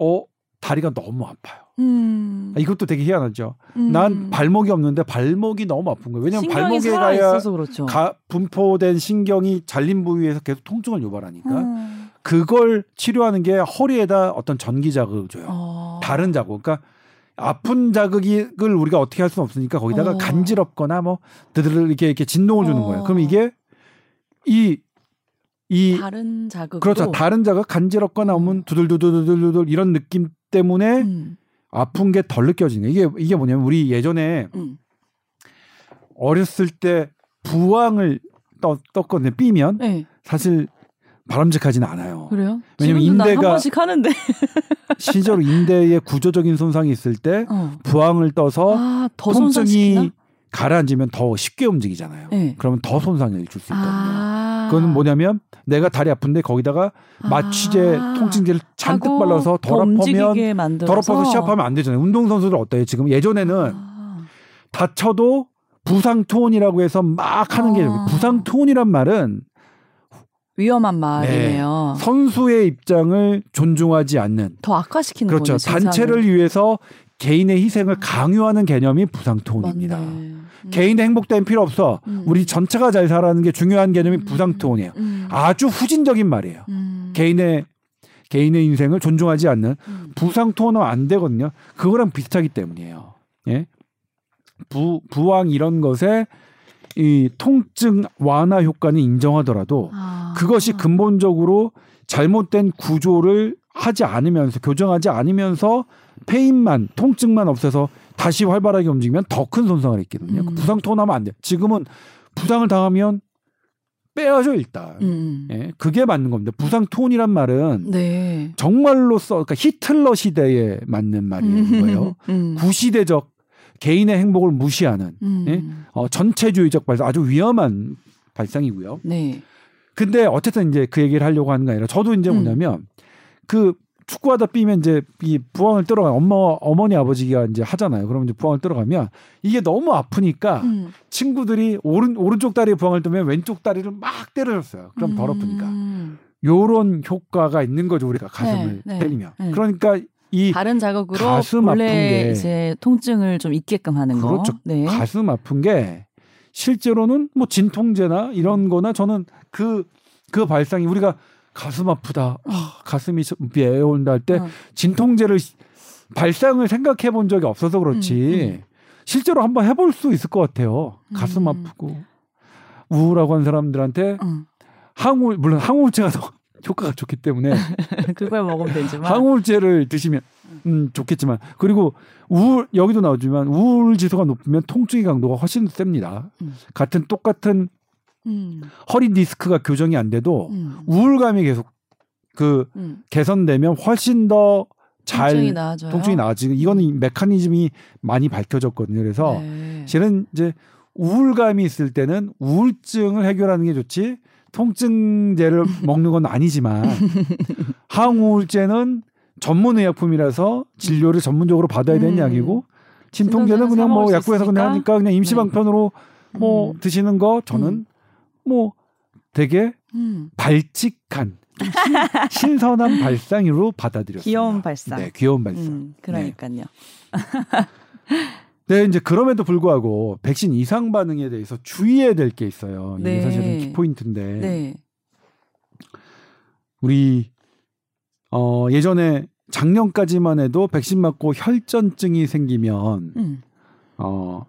어 다리가 너무 아파요. 음. 아, 이것도 되게 희한하죠. 음. 난 발목이 없는데 발목이 너무 아픈 거예요. 왜냐면 신경이 발목에 살아 가야 있어서 그렇죠. 가, 분포된 신경이 잘린 부위에서 계속 통증을 유발하니까 음. 그걸 치료하는 게 허리에다 어떤 전기 자극을 줘요. 어. 다른 자극. 그러니까 아픈 자극을 우리가 어떻게 할 수는 없으니까 거기다가 어. 간지럽거나 뭐 드르르 이렇게 이렇게 진동을 주는 어. 거예요. 그럼 이게 이 이 다른 자극으로 그렇죠. 다른 자극 간지럽거나 하면 두들두들두들두들 이런 느낌 때문에 음. 아픈 게 덜 느껴지는. 이게 이게 뭐냐면 우리 예전에 음. 어렸을 때 부항을 떠, 떴거든요. 삐면 네. 사실 바람직하지는 않아요. 그래요? 왜냐면 인대가- 하는데. 실제로 인대에 구조적인 손상이 있을 때 어. 부항을 떠서 아, 더 통증이? 가라앉으면 더 쉽게 움직이잖아요. 네. 그러면 더 손상을 줄 수 있거든요. 아. 그거는 뭐냐면 내가 다리 아픈데 거기다가 마취제 아. 통증제를 잔뜩 발라서 더 더럽으면 움직이게 만들어서 더럽어서 시합하면 안 되잖아요. 운동 선수들 어때요? 지금 예전에는 아. 다쳐도 부상 투혼이라고 해서 막 하는 게 아. 부상 투혼이란 말은 위험한 말이네요. 선수의 입장을 존중하지 않는 더 악화시키는 그렇죠. 거네. 단체를 위해서 개인의 희생을 강요하는 개념이 부상 투혼입니다. 맞네. 음. 개인의 행복 따윈 필요 없어. 음. 우리 전체가 잘 살아가는 게 중요한 개념이 음. 부상 투혼이에요. 음. 아주 후진적인 말이에요. 음. 개인의 개인의 인생을 존중하지 않는 음. 부상 투혼은 안 되거든요. 그거랑 비슷하기 때문이에요. 예? 부 부항 이런 것에 이 통증 완화 효과는 인정하더라도 아. 그것이 근본적으로 잘못된 구조를 하지 않으면서 교정하지 않으면서 페인만 통증만 없애서 다시 활발하게 움직이면 더 큰 손상을 입거든요. 음. 부상 투혼하면 안 돼. 지금은 부상을 당하면 빼야죠 일단. 음. 예, 그게 맞는 겁니다. 부상 투혼이란 말은 네. 정말로 써, 그러니까 히틀러 시대에 맞는 말인 거예요. 음. 구시대적 개인의 행복을 무시하는 음. 예? 어, 전체주의적 발상, 아주 위험한 발상이고요. 네. 근데 어쨌든 이제 그 얘기를 하려고 하는 게 아니라 저도 이제 음. 뭐냐면 그 축구하다 삐면 이제 이 부항을 들어가 엄마 어머니 아버지가 이제 하잖아요. 그러면 이제 부항을 들어가면 이게 너무 아프니까 음. 친구들이 오른 오른쪽 다리에 부항을 뜨면 왼쪽 다리를 막 때려줬어요. 그럼 덜 아프니까. 음. 요런 효과가 있는 거죠 우리가 가슴을 네, 네, 때리면. 네. 그러니까 이 다른 자극으로 가슴 아픈 게- 이제 통증을 좀 있게끔 하는 거. 그렇죠. 네. 가슴 아픈 게 실제로는 뭐 진통제나 이런 거나 저는 그, 그 발상이 우리가 가슴 아프다. 아, 가슴이 배어온다 할때 어. 진통제를 시- 발상을 생각해 본 적이 없어서 그렇지. 음, 실제로 한번 해볼 수 있을 것 같아요. 가슴 음. 아프고 우울하고 한 사람들한테 음. 항우 물론 항우울제가 더 효과가 좋기 때문에 그걸 먹으면 되지만 항우울제를 드시면 음 좋겠지만 그리고 우울 여기도 나오지만 우울 지수가 높으면 통증의 강도가 훨씬 셉니다. 음. 같은 똑같은 음, 허리 디스크가 교정이 안 돼도 음, 우울감이 계속 그 음. 개선되면 훨씬 더 잘 통증이 나아져요. 통증이 나아지고 이거는 메커니즘이 많이 밝혀졌거든요. 그래서 네. 실은 이제 우울감이 있을 때는 우울증을 해결하는 게 좋지 통증제를 먹는 건 아니지만 항우울제는 전문 의약품이라서 진료를 전문적으로 받아야 되는 음. 약이고 진통제는 그냥 사뭐 약국에서 그냥 있으니까. 하니까 그냥 임시방편으로 뭐 음. 드시는 거 저는 음. 뭐 되게 음. 발칙한 신, 신선한 발상으로 받아들였습니다. 귀여운 발상. 네, 귀여운 발상. 음, 그러니까요. 네, 이제 그럼에도 불구하고 백신 이상 반응에 대해서 주의해야 될 게 있어요. 이게 네. 사실은 키포인트인데 네. 우리 어 예전에 작년까지만 해도 백신 맞고 혈전증이 생기면 음. 어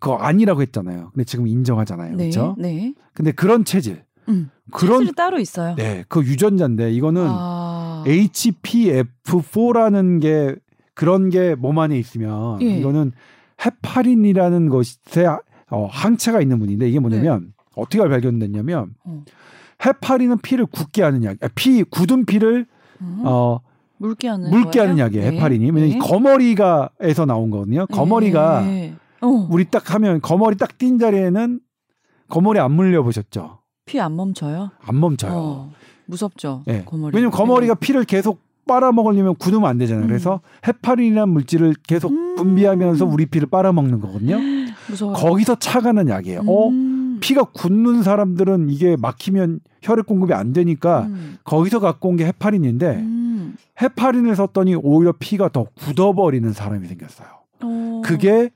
그거 아니라고 했잖아요. 근데 지금 인정하잖아요. 네. 그렇죠? 네. 근데 그런 체질, 음. 그런 체질이 따로 있어요. 네, 그 유전자인데 이거는 아. HPF4라는 게 그런 게 몸 안에 있으면 예. 이거는 헤파린이라는 것에 어, 항체가 있는 분인데 이게 뭐냐면 어떻게 발견됐냐면 네. 어. 헤파린은 피를 굳게 하는 약, 아, 피 굳은 피를 음. 어 묽게 하는 묽게 거예요? 하는 약이에요. 네. 헤파린이 왜냐면 네. 거머리가에서 나온 거거든요. 거머리가 네. 어. 우리 딱 하면 거머리 딱 띈 자리에는 거머리 안 물려 보셨죠? 피 안 멈춰요? 안 멈춰요. 어. 무섭죠. 예. 거머리. 왜냐면 거머리가 피를 계속 빨아먹으려면 굳으면 안 되잖아요. 음. 그래서 헤파린이라는 물질을 계속 음. 분비하면서 우리 피를 빨아먹는 거거든요. 무서워. 거기서 차가는 약이에요. 어? 음. 피가 굳는 사람들은 이게 막히면 혈액 공급이 안 되니까 음. 거기서 갖고 온 게 헤파린인데 음. 헤파린을 썼더니 오히려 피가 더 굳어버리는 사람이 생겼어요. 어. 그게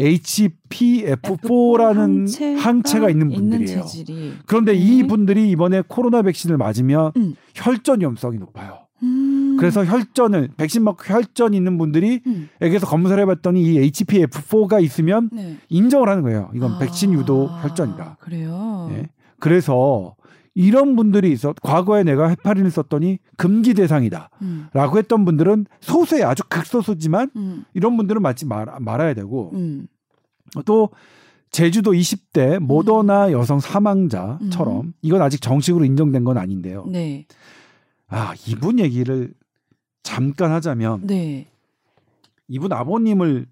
HPF4라는 항체가 항체가 있는 분들이에요. 체질이. 그런데 네. 이 분들이 이번에 코로나 백신을 맞으면 음. 혈전 위험성이 높아요. 음. 그래서 혈전을 백신 맞고 혈전 있는 분들이 음. 에게서 검사를 해봤더니 이 HPF4가 있으면 네. 인정을 하는 거예요. 이건 아, 백신 유도 혈전이다. 그래요. 예. 그래서 이런 분들이 있어 과거에 내가 헤파린을 썼더니 금기 대상이다라고 음. 했던 분들은 소수의 아주 극소수지만 음. 이런 분들은 맞지 말, 말아야 되고 음. 또 제주도 20대 모더나 여성 사망자처럼 이건 아직 정식으로 인정된 건 아닌데요. 네. 아 이분 얘기를 잠깐 하자면 네. 이분 아버님을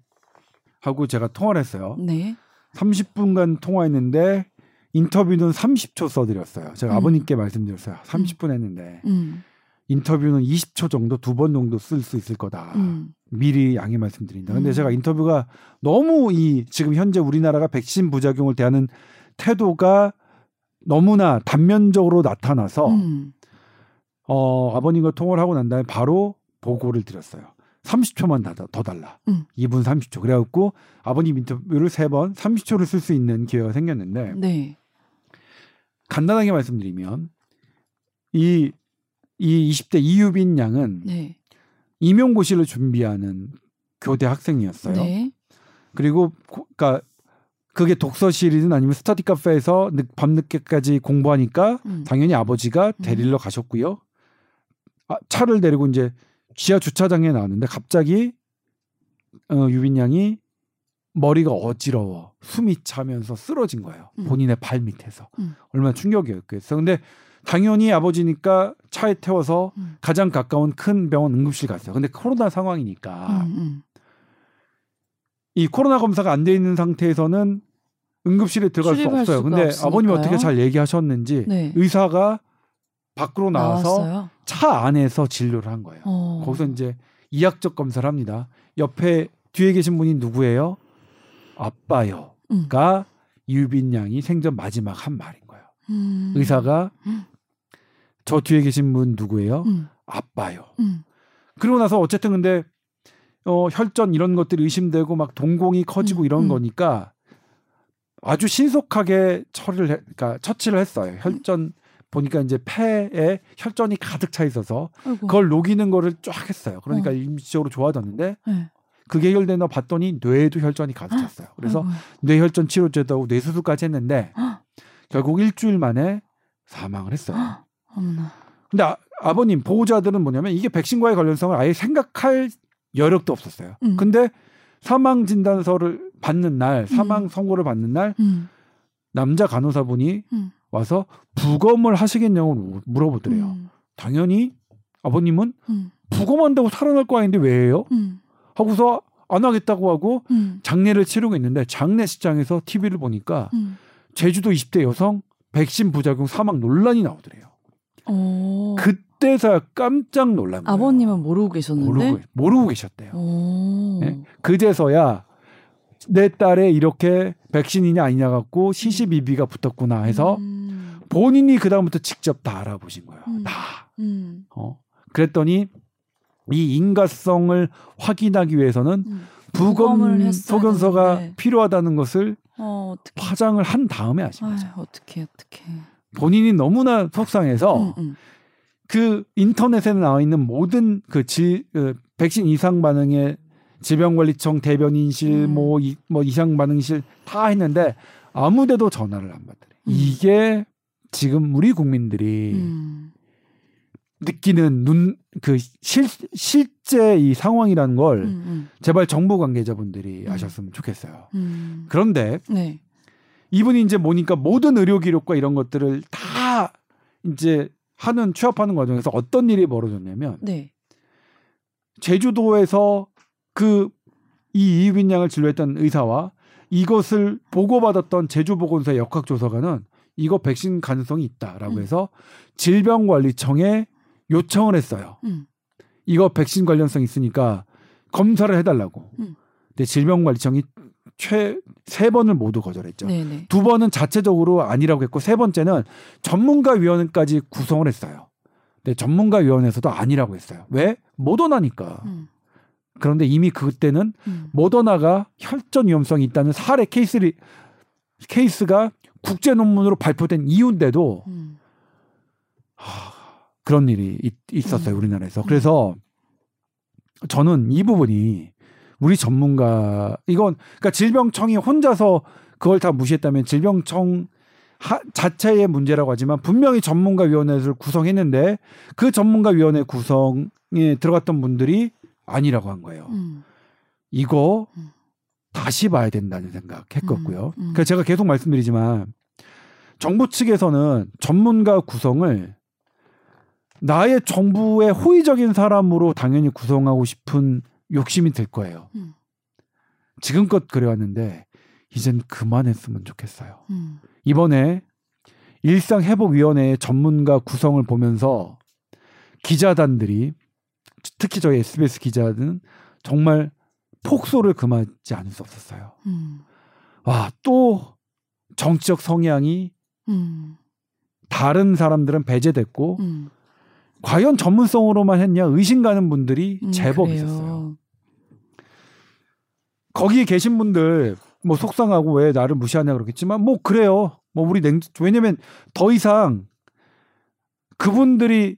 하고 제가 통화를 했어요. 네. 30분간 통화했는데 인터뷰는 30초 써드렸어요. 제가 음. 아버님께 말씀드렸어요. 30분 했는데 음. 인터뷰는 20초 정도 두 번 정도 쓸 수 있을 거다. 음. 미리 양해 말씀드린다. 근데 음. 제가 인터뷰가 너무 이 지금 현재 우리나라가 백신 부작용을 대하는 태도가 너무나 단면적으로 나타나서 음. 어, 아버님과 통화를 하고 난 다음에 바로 보고를 드렸어요. 30초만 더, 더 달라. 음. 2분 30초. 그래갖고 아버님 인터뷰를 세번 30초를 쓸 수 있는 기회가 생겼는데 네. 간단하게 말씀드리면 이, 이 20대 이유빈 양은 네. 임용고시를 준비하는 교대 학생이었어요. 네. 그리고 고- 그러니까 그게 독서실이든 아니면 스터디 카페에서 늦- 밤늦게까지 공부하니까 음. 당연히 아버지가 데리러 가셨고요. 아, 차를 데리고 이제 지하 주차장에 나왔는데 갑자기 어, 유빈 양이 머리가 어지러워 숨이 차면서 쓰러진 거예요. 음. 본인의 발 밑에서 음. 얼마나 충격이었겠어. 근데 당연히 아버지니까 차에 태워서 음. 가장 가까운 큰 병원 응급실 갔어요. 근데 코로나 상황이니까 음. 음. 이 코로나 검사가 안 돼 있는 상태에서는 응급실에 들어갈 수 없어요. 근데 없으니까요. 아버님 어떻게 잘 얘기하셨는지 네. 의사가 밖으로 나와서 나왔어요. 차 안에서 진료를 한 거예요. 어. 거기서 이제 이학적 검사를 합니다. 옆에 뒤에 계신 분이 누구예요? 아빠요. 음. 가 유빈 양이 생전 마지막 한 말인 거예요. 음. 의사가 음. 저 뒤에 계신 분 누구예요? 음. 아빠요. 음. 그러고 나서 어쨌든 근데 어 혈전 이런 것들이 의심되고 막 동공이 커지고 음, 이런 음. 거니까 아주 신속하게 처리를 해, 그러니까 처치를 했어요. 혈전 보니까 이제 폐에 혈전이 가득 차 있어서 아이고. 그걸 녹이는 거를 쫙 했어요. 그러니까 어. 임시적으로 좋아졌는데 네. 그게 해결되나 봤더니 뇌에도 혈전이 가득 찼어요. 그래서 아이고. 뇌혈전 치료제도 하고 뇌수술까지 했는데 헉. 결국 일주일 만에 사망을 했어요. 어머나. 근데 아, 버님 보호자들은 뭐냐면 이게 백신과의 관련성을 아예 생각할 여력도 없었어요. 음. 근데 사망 진단서를 받는 날, 사망 선고를 받는 날 음. 남자 간호사분이 음. 와서 부검을 하시겠냐고 물어보더래요. 음. 당연히 아버님은 음. 부검한다고 살아날 거 아닌데 왜요? 음. 하고서 안 하겠다고 하고 음. 장례를 치르고 있는데 장례식장에서 TV를 보니까 음. 제주도 20대 여성 백신 부작용 사망 논란이 나오더래요. 오. 그때서야 깜짝 놀란 거예요. 어. 아버님은 모르고 계셨는데. 모르고, 모르고 계셨대요. 오. 네? 그제서야 내 딸에 이렇게 백신이냐 아니냐 갖고 시시비비가 붙었구나 해서 음. 본인이 그 다음부터 직접 다 알아보신 거예요. 음. 다. 음. 어. 그랬더니 이 인가성을 확인하기 위해서는 음. 부검 소견서가 되는데. 필요하다는 것을 어. 화장을 한 다음에 아유, 거죠. 어떻게 어떻게. 본인이 너무나 속상해서 음, 음. 그 인터넷에 나와 있는 모든 그 질, 그 백신 이상 반응의 질병관리청 대변인실 음. 뭐, 이, 뭐 이상 반응실 다 했는데 아무데도 전화를 안 받더래. 음. 이게 지금 우리 국민들이 음. 느끼는 눈 그 실 실제 이 상황이라는 걸 음, 음. 제발 정부 관계자분들이 음. 아셨으면 좋겠어요. 음. 그런데 네. 이분이 이제 보니까 모든 의료 기록과 이런 것들을 다 이제 하는 취합하는 과정에서 어떤 일이 벌어졌냐면 네. 제주도에서 그 이 이유빈 양을 진료했던 의사와 이것을 보고받았던 제주보건소의 역학조사관은 이거 백신 가능성이 있다라고 음. 해서 질병관리청에 요청을 했어요. 음. 이거 백신 관련성 있으니까 검사를 해달라고. 음. 근데 질병관리청이 최 세 번을 모두 거절했죠. 네, 네. 두 번은 자체적으로 아니라고 했고 세 번째는 전문가 위원회까지 구성을 했어요. 근데 전문가 위원회에서도 아니라고 했어요. 왜? 모더나니까. 음. 그런데 이미 그때는 음. 모더나가 혈전 위험성이 있다는 사례 케이스를 케이스가 국제 논문으로 발표된 이유인데도 음. 하, 그런 일이 있, 었어요 음. 우리나라에서. 그래서 저는 이 부분이 우리 전문가 이건 그러니까 질병청이 혼자서 그걸 다 무시했다면 질병청 하, 자체의 문제라고 하지만 분명히 전문가 위원회를 구성했는데 그 전문가 위원회 구성에 들어갔던 분들이 아니라고 한 거예요. 음. 이거 음. 다시 봐야 된다는 생각했었고요. 음, 음. 그래서 제가 계속 말씀드리지만 정부 측에서는 전문가 구성을 나의 정부의 호의적인 사람으로 당연히 구성하고 싶은 욕심이 들 거예요. 음. 지금껏 그래왔는데 이젠 그만했으면 좋겠어요. 음. 이번에 일상회복위원회의 전문가 구성을 보면서 기자단들이 특히 저희 SBS 기자는 정말 폭소를 금하지 않을 수 없었어요. 음. 와, 또 정치적 성향이 음. 다른 사람들은 배제됐고 음. 과연 전문성으로만 했냐 의심 가는 분들이 음, 제법 그래요. 있었어요. 거기에 계신 분들 뭐 속상하고 왜 나를 무시하냐 그러겠지만 뭐 그래요. 뭐 우리 냉 왜냐면 더 이상 그분들이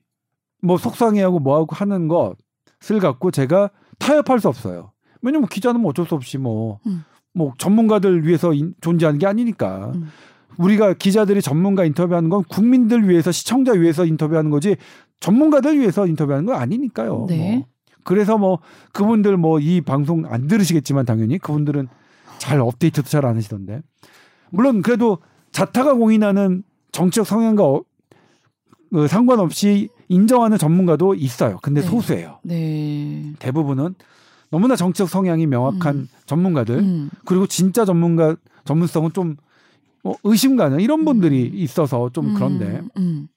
뭐 속상해하고 뭐하고 하는 것을 갖고 제가 타협할 수 없어요. 왜냐면 기자는 뭐 어쩔 수 없이 뭐뭐 음. 전문가들 위해서 인- 존재하는 게 아니니까 음. 우리가 기자들이 전문가 인터뷰하는 건 국민들 위해서 시청자 위해서 인터뷰하는 거지 전문가들 위해서 인터뷰하는 건 아니니까요. 네. 뭐. 그래서 뭐 그분들 뭐 이 방송 안 들으시겠지만 당연히 그분들은 잘 업데이트도 잘 안 하시던데 물론 그래도 자타가 공인하는 정치적 성향과 어, 그 상관없이 인정하는 전문가도 있어요. 근데 네. 소수예요. 네. 대부분은 너무나 정치적 성향이 명확한 음. 전문가들 음. 그리고 진짜 전문가 전문성은 좀 어, 의심 가는 이런 분들이 음. 있어서 좀 그런데 음.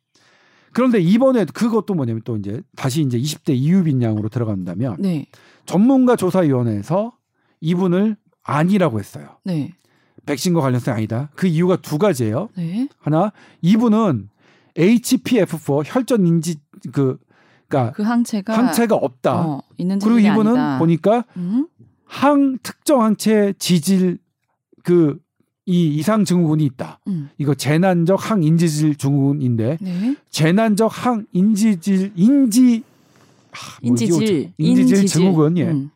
그런데 이번에 그것도 뭐냐면 또 이제 다시 이제 20대 이유빈 양으로 들어간다면 네. 전문가 조사위원회에서 이분을 아니라고 했어요. 네. 백신과 관련성이 아니다. 그 이유가 두 가지예요. 네. 하나 이분은 HPF4 혈전 인지 그 그러니까 그 항체가 항체가 없다. 어, 있는 그리고 이분은 아니다. 보니까 음? 항 특정 항체 지질 그 이 이상 증후군이 있다. 음. 이거 재난적 항인지질 증후군인데 네. 재난적 항인지질 인지 아? 인지질. 인지질 증후군 예. 음.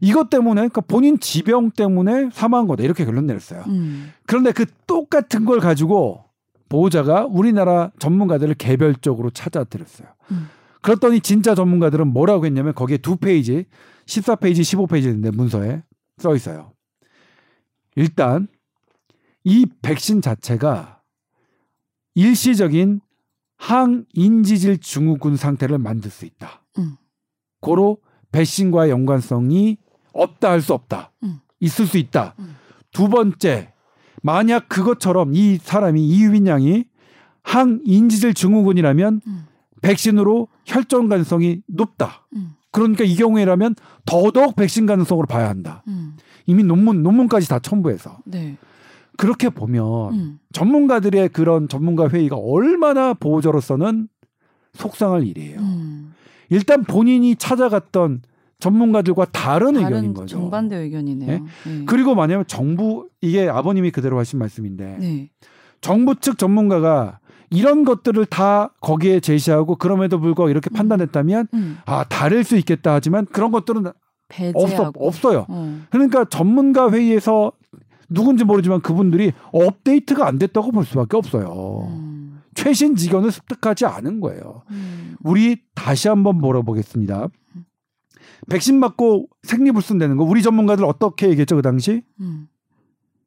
이것 때문에 그러니까 본인 지병 때문에 사망한 거다 이렇게 결론 내렸어요. 음. 그런데 그 똑같은 걸 가지고 보호자가 우리나라 전문가들을 개별적으로 찾아드렸어요. 음. 그랬더니 진짜 전문가들은 뭐라고 했냐면 거기에 두 페이지, 14페이지, 15페이지인데 문서에 써 있어요. 일단 이 백신 자체가 일시적인 항인지질 증후군 상태를 만들 수 있다. 음. 고로 백신과의 연관성이 없다 할 수 없다. 음. 있을 수 있다. 음. 두 번째, 만약 그것처럼 이 사람이 이유빈 양이 항인지질 증후군이라면 음. 백신으로 혈전 가능성이 높다. 음. 그러니까 이 경우에라면 더더욱 백신 가능성으로 봐야 한다. 음. 이미 논문 논문까지 다 첨부해서 네. 그렇게 보면 음. 전문가들의 그런 전문가 회의가 얼마나 보호자로서는 속상할 일이에요. 음. 일단 본인이 찾아갔던 전문가들과 다른, 의견인 다른 거죠. 정반대 의견이네요. 네? 네. 그리고 만약에 정부 이게 아버님이 그대로 하신 말씀인데 네. 정부 측 전문가가 이런 것들을 다 거기에 제시하고 그럼에도 불구하고 이렇게 음. 판단했다면 음. 아 다를 수 있겠다 하지만 그런 것들은 없어 배제하고. 없어요. 어. 그러니까 전문가 회의에서 누군지 모르지만 그분들이 업데이트가 안 됐다고 볼 수밖에 없어요. 음. 최신 지견을 습득하지 않은 거예요. 음. 우리 다시 한번 물어보겠습니다. 백신 맞고 생리불순 되는 거 우리 전문가들 어떻게 얘기했죠 그 당시? 음.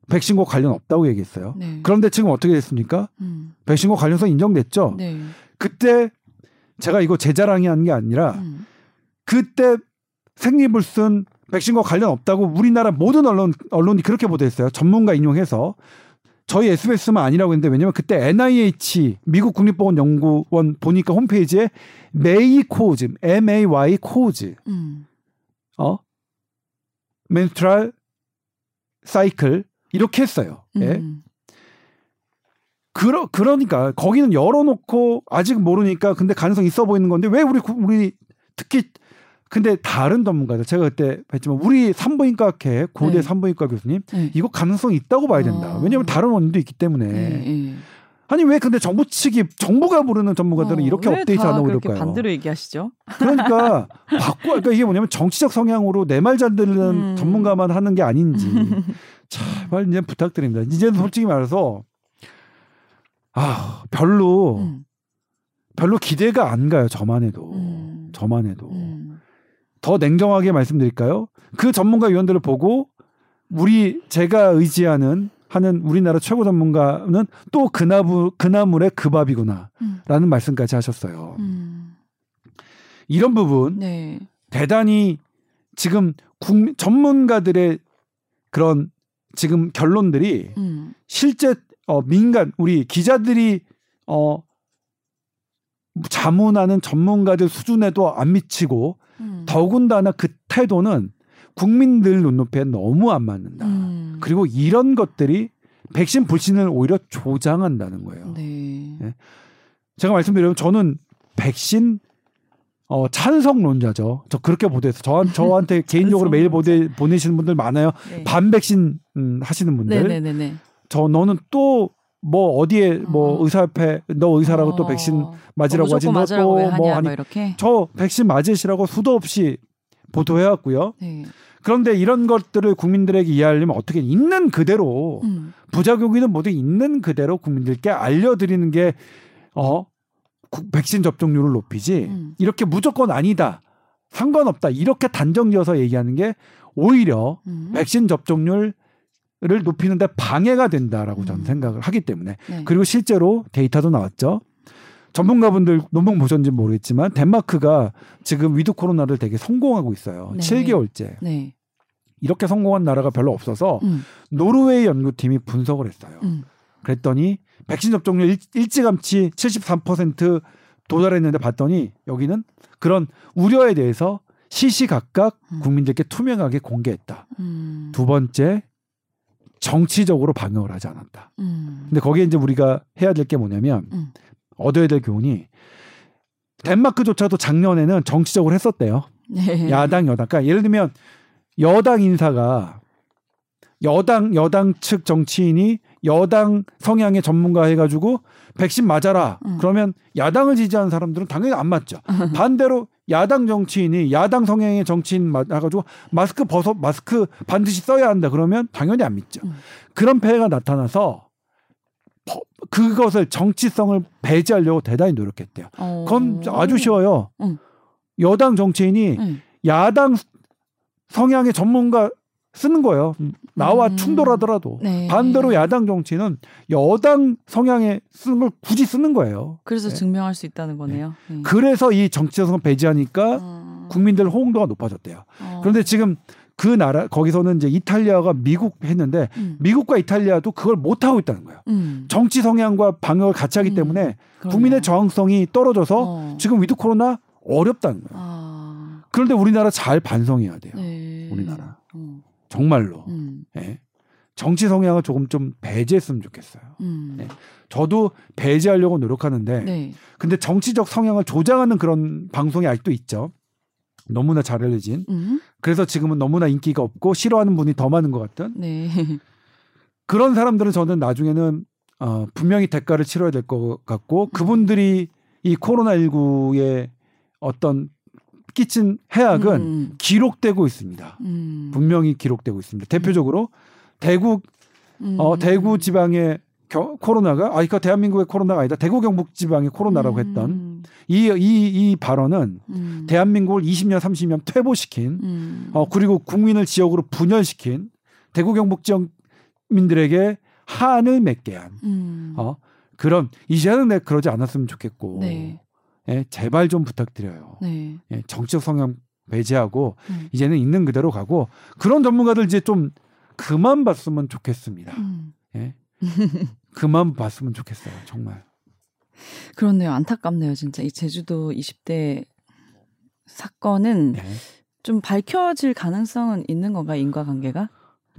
백신과 관련 없다고 얘기했어요. 네. 그런데 지금 어떻게 됐습니까? 음. 백신과 관련성 인정됐죠. 네. 그때 제가 이거 제 자랑이 한 게 아니라 음. 그때 생리불순 백신과 관련 없다고 우리나라 모든 언론 언론이 그렇게 보도했어요. 전문가 인용해서 저희 SBS만 아니라고 했는데 왜냐면 그때 NIH 미국 국립보건연구원 보니까 홈페이지에 may cause M A Y cause 음. 어 menstrual cycle 이렇게 했어요. 예. 음. 그러 그러니까 거기는 열어놓고 아직 모르니까 근데 가능성 있어 보이는 건데 왜 우리 구- 우리 특히 근데 다른 전문가들 제가 그때 뵀지만 우리 산부인과학회 고대 네. 산부인과 교수님 네. 이거 가능성 있다고 봐야 된다. 어. 왜냐하면 다른 원인도 있기 때문에 네. 네. 아니 왜 근데 정부 측이 정부가 부르는 전문가들은 어, 이렇게 왜 업데이트 다안 하고 그렇게 이럴까요? 반대로 얘기하시죠? 그러니까 바꿔 그러니까 이게 뭐냐면 정치적 성향으로 내 말 잘 듣는 음. 전문가만 하는 게 아닌지 제발 이제 부탁드립니다. 이제는 솔직히 말해서 아 별로 음. 별로 기대가 안 가요. 저만 해도 음. 저만 해도 음. 더 냉정하게 말씀드릴까요? 그 전문가 위원들을 보고 우리 제가 의지하는 하는 우리나라 최고 전문가는 또 그나무 그나물의 그 밥이구나라는 음. 말씀까지 하셨어요. 음. 이런 부분 네. 대단히 지금 국민 전문가들의 그런 지금 결론들이 음. 실제 어 민간 우리 기자들이 어 자문하는 전문가들 수준에도 안 미치고 음. 더군다나 그 태도는 국민들 눈높이에 너무 안 맞는다. 음. 그리고 이런 것들이 백신 불신을 오히려 조장한다는 거예요. 네. 네. 제가 말씀드리면 저는 백신 어, 찬성론자죠. 저 그렇게 보도해서 저, 저한테 개인적으로 메일 보내, 보내시는 분들 많아요. 네. 반백신 음, 하시는 분들. 네 네 네 네. 저 너는 또 뭐 어디에 뭐 어. 의사협회 너 의사라고 또 어. 백신 맞으라고 하지 너또뭐 뭐 이렇게. 저 백신 맞으시라고 수도 없이 보도해 왔고요. 네. 그런데 이런 것들을 국민들에게 이해하려면 어떻게 있는 그대로 음. 부작용이든 뭐든 있는 그대로 국민들께 알려드리는 게 어, 국- 백신 접종률을 높이지 음. 이렇게 무조건 아니다 상관없다 이렇게 단정지어서 얘기하는 게 오히려 음. 백신 접종률 을 높이는데 방해가 된다라고 저는 음. 생각을 하기 때문에 네. 그리고 실제로 데이터도 나왔죠. 전문가분들 논문 보셨는지 모르겠지만 덴마크가 지금 with 코로나를 되게 성공하고 있어요. 네. 7개월째. 네. 이렇게 성공한 나라가 별로 없어서 음. 노르웨이 연구팀이 분석을 했어요. 음. 그랬더니 백신 접종률 일, 일찌감치 73% 도달했는데 봤더니 여기는 그런 우려에 대해서 시시각각 음. 국민들께 투명하게 공개했다. 음. 두 번째 정치적으로 방역을 하지 않았다. 음. 근데 거기에 이제 우리가 해야 될 게 뭐냐면 음. 얻어야 될 교훈이 덴마크조차도 작년에는 정치적으로 했었대요. 네. 야당 여당. 그러니까 예를 들면 여당 인사가 여당 여당 측 정치인이 여당 성향의 전문가 해가지고 백신 맞아라. 음. 그러면 야당을 지지하는 사람들은 당연히 안 맞죠. 반대로 야당 정치인이 야당 성향의 정치인 맞아가지고 마스크 벗어 마스크 반드시 써야 한다. 그러면 당연히 안 믿죠. 음. 그런 폐해가 나타나서 버- 그것을 정치성을 배제하려고 대단히 노력했대요. 어. 그건 아주 쉬워요. 응. 여당 정치인이 응. 야당 성향의 전문가 쓰는 거예요. 나와 음. 충돌하더라도 네. 반대로 야당 정치는 여당 성향에 쓰는 걸 굳이 쓰는 거예요. 그래서 네. 증명할 수 있다는 거네요. 네. 그래서 이 정치성을 배제하니까 어. 국민들 호응도가 높아졌대요. 어. 그런데 지금 그 나라 거기서는 이제 이탈리아가 미국 했는데 음. 미국과 이탈리아도 그걸 못 하고 있다는 거예요. 음. 정치 성향과 방역을 같이 하기 음. 때문에 그러네요. 국민의 저항성이 떨어져서 어. 지금 with 코로나 어렵다는 거예요. 아. 그런데 우리나라 잘 반성해야 돼요. 네. 우리나라. 어. 정말로. 음. 예. 정치 성향을 조금 좀 배제했으면 좋겠어요. 음. 네. 저도 배제하려고 노력하는데 네. 근데 정치적 성향을 조장하는 그런 방송이 아직도 있죠. 너무나 잘 알려진. 음. 그래서 지금은 너무나 인기가 없고 싫어하는 분이 더 많은 것 같은 네. 그런 사람들은 저는 나중에는 어, 분명히 대가를 치러야 될 것 같고 음. 그분들이 이 코로나 19의 어떤 끼친 해악은 음. 기록되고 있습니다. 음. 분명히 기록되고 있습니다. 대표적으로 대구 음. 어, 대구 지방의 겨- 코로나가 아 그러니까 대한민국의 코로나가 아니다. 대구 경북 지방의 코로나라고 했던 음. 이이 이 발언은 음. 대한민국을 20년 30년 퇴보시킨 음. 어 그리고 국민을 지역으로 분열시킨 대구 경북 지역 민들에게 한을 맺게 한 음. 어, 그런 이제는 내 그러지 않았으면 좋겠고 네. 예, 제발 좀 부탁드려요. 네. 예, 정치적 성향 배제하고 음. 이제는 있는 그대로 가고 그런 전문가들 이제 좀 그만 봤으면 좋겠습니다. 음. 예. 그만 봤으면 좋겠어요. 정말. 그렇네요. 안타깝네요, 진짜. 이 제주도 20대 사건은 네. 좀 밝혀질 가능성은 있는 건가, 인과관계가?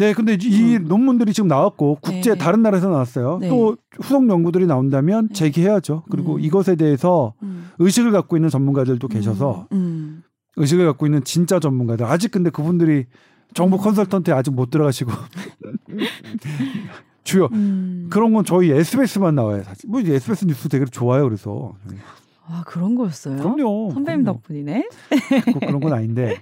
네, 근데 이 음. 논문들이 지금 나왔고 국제 네. 다른 나라에서 나왔어요. 네. 또 후속 연구들이 나온다면 네. 제기해야죠. 그리고 음. 이것에 대해서 음. 의식을 갖고 있는 전문가들도 계셔서 음. 의식을 갖고 있는 진짜 전문가들 아직 근데 그분들이 정보 음. 컨설턴트에 아직 못 들어가시고 주요 음. 그런 건 저희 SBS만 나와요 사실 뭐 SBS 뉴스 되게 좋아요 그래서 아, 그런 거였어요? 그럼요 선배님 그럼요. 덕분이네. 꼭 그런 건 아닌데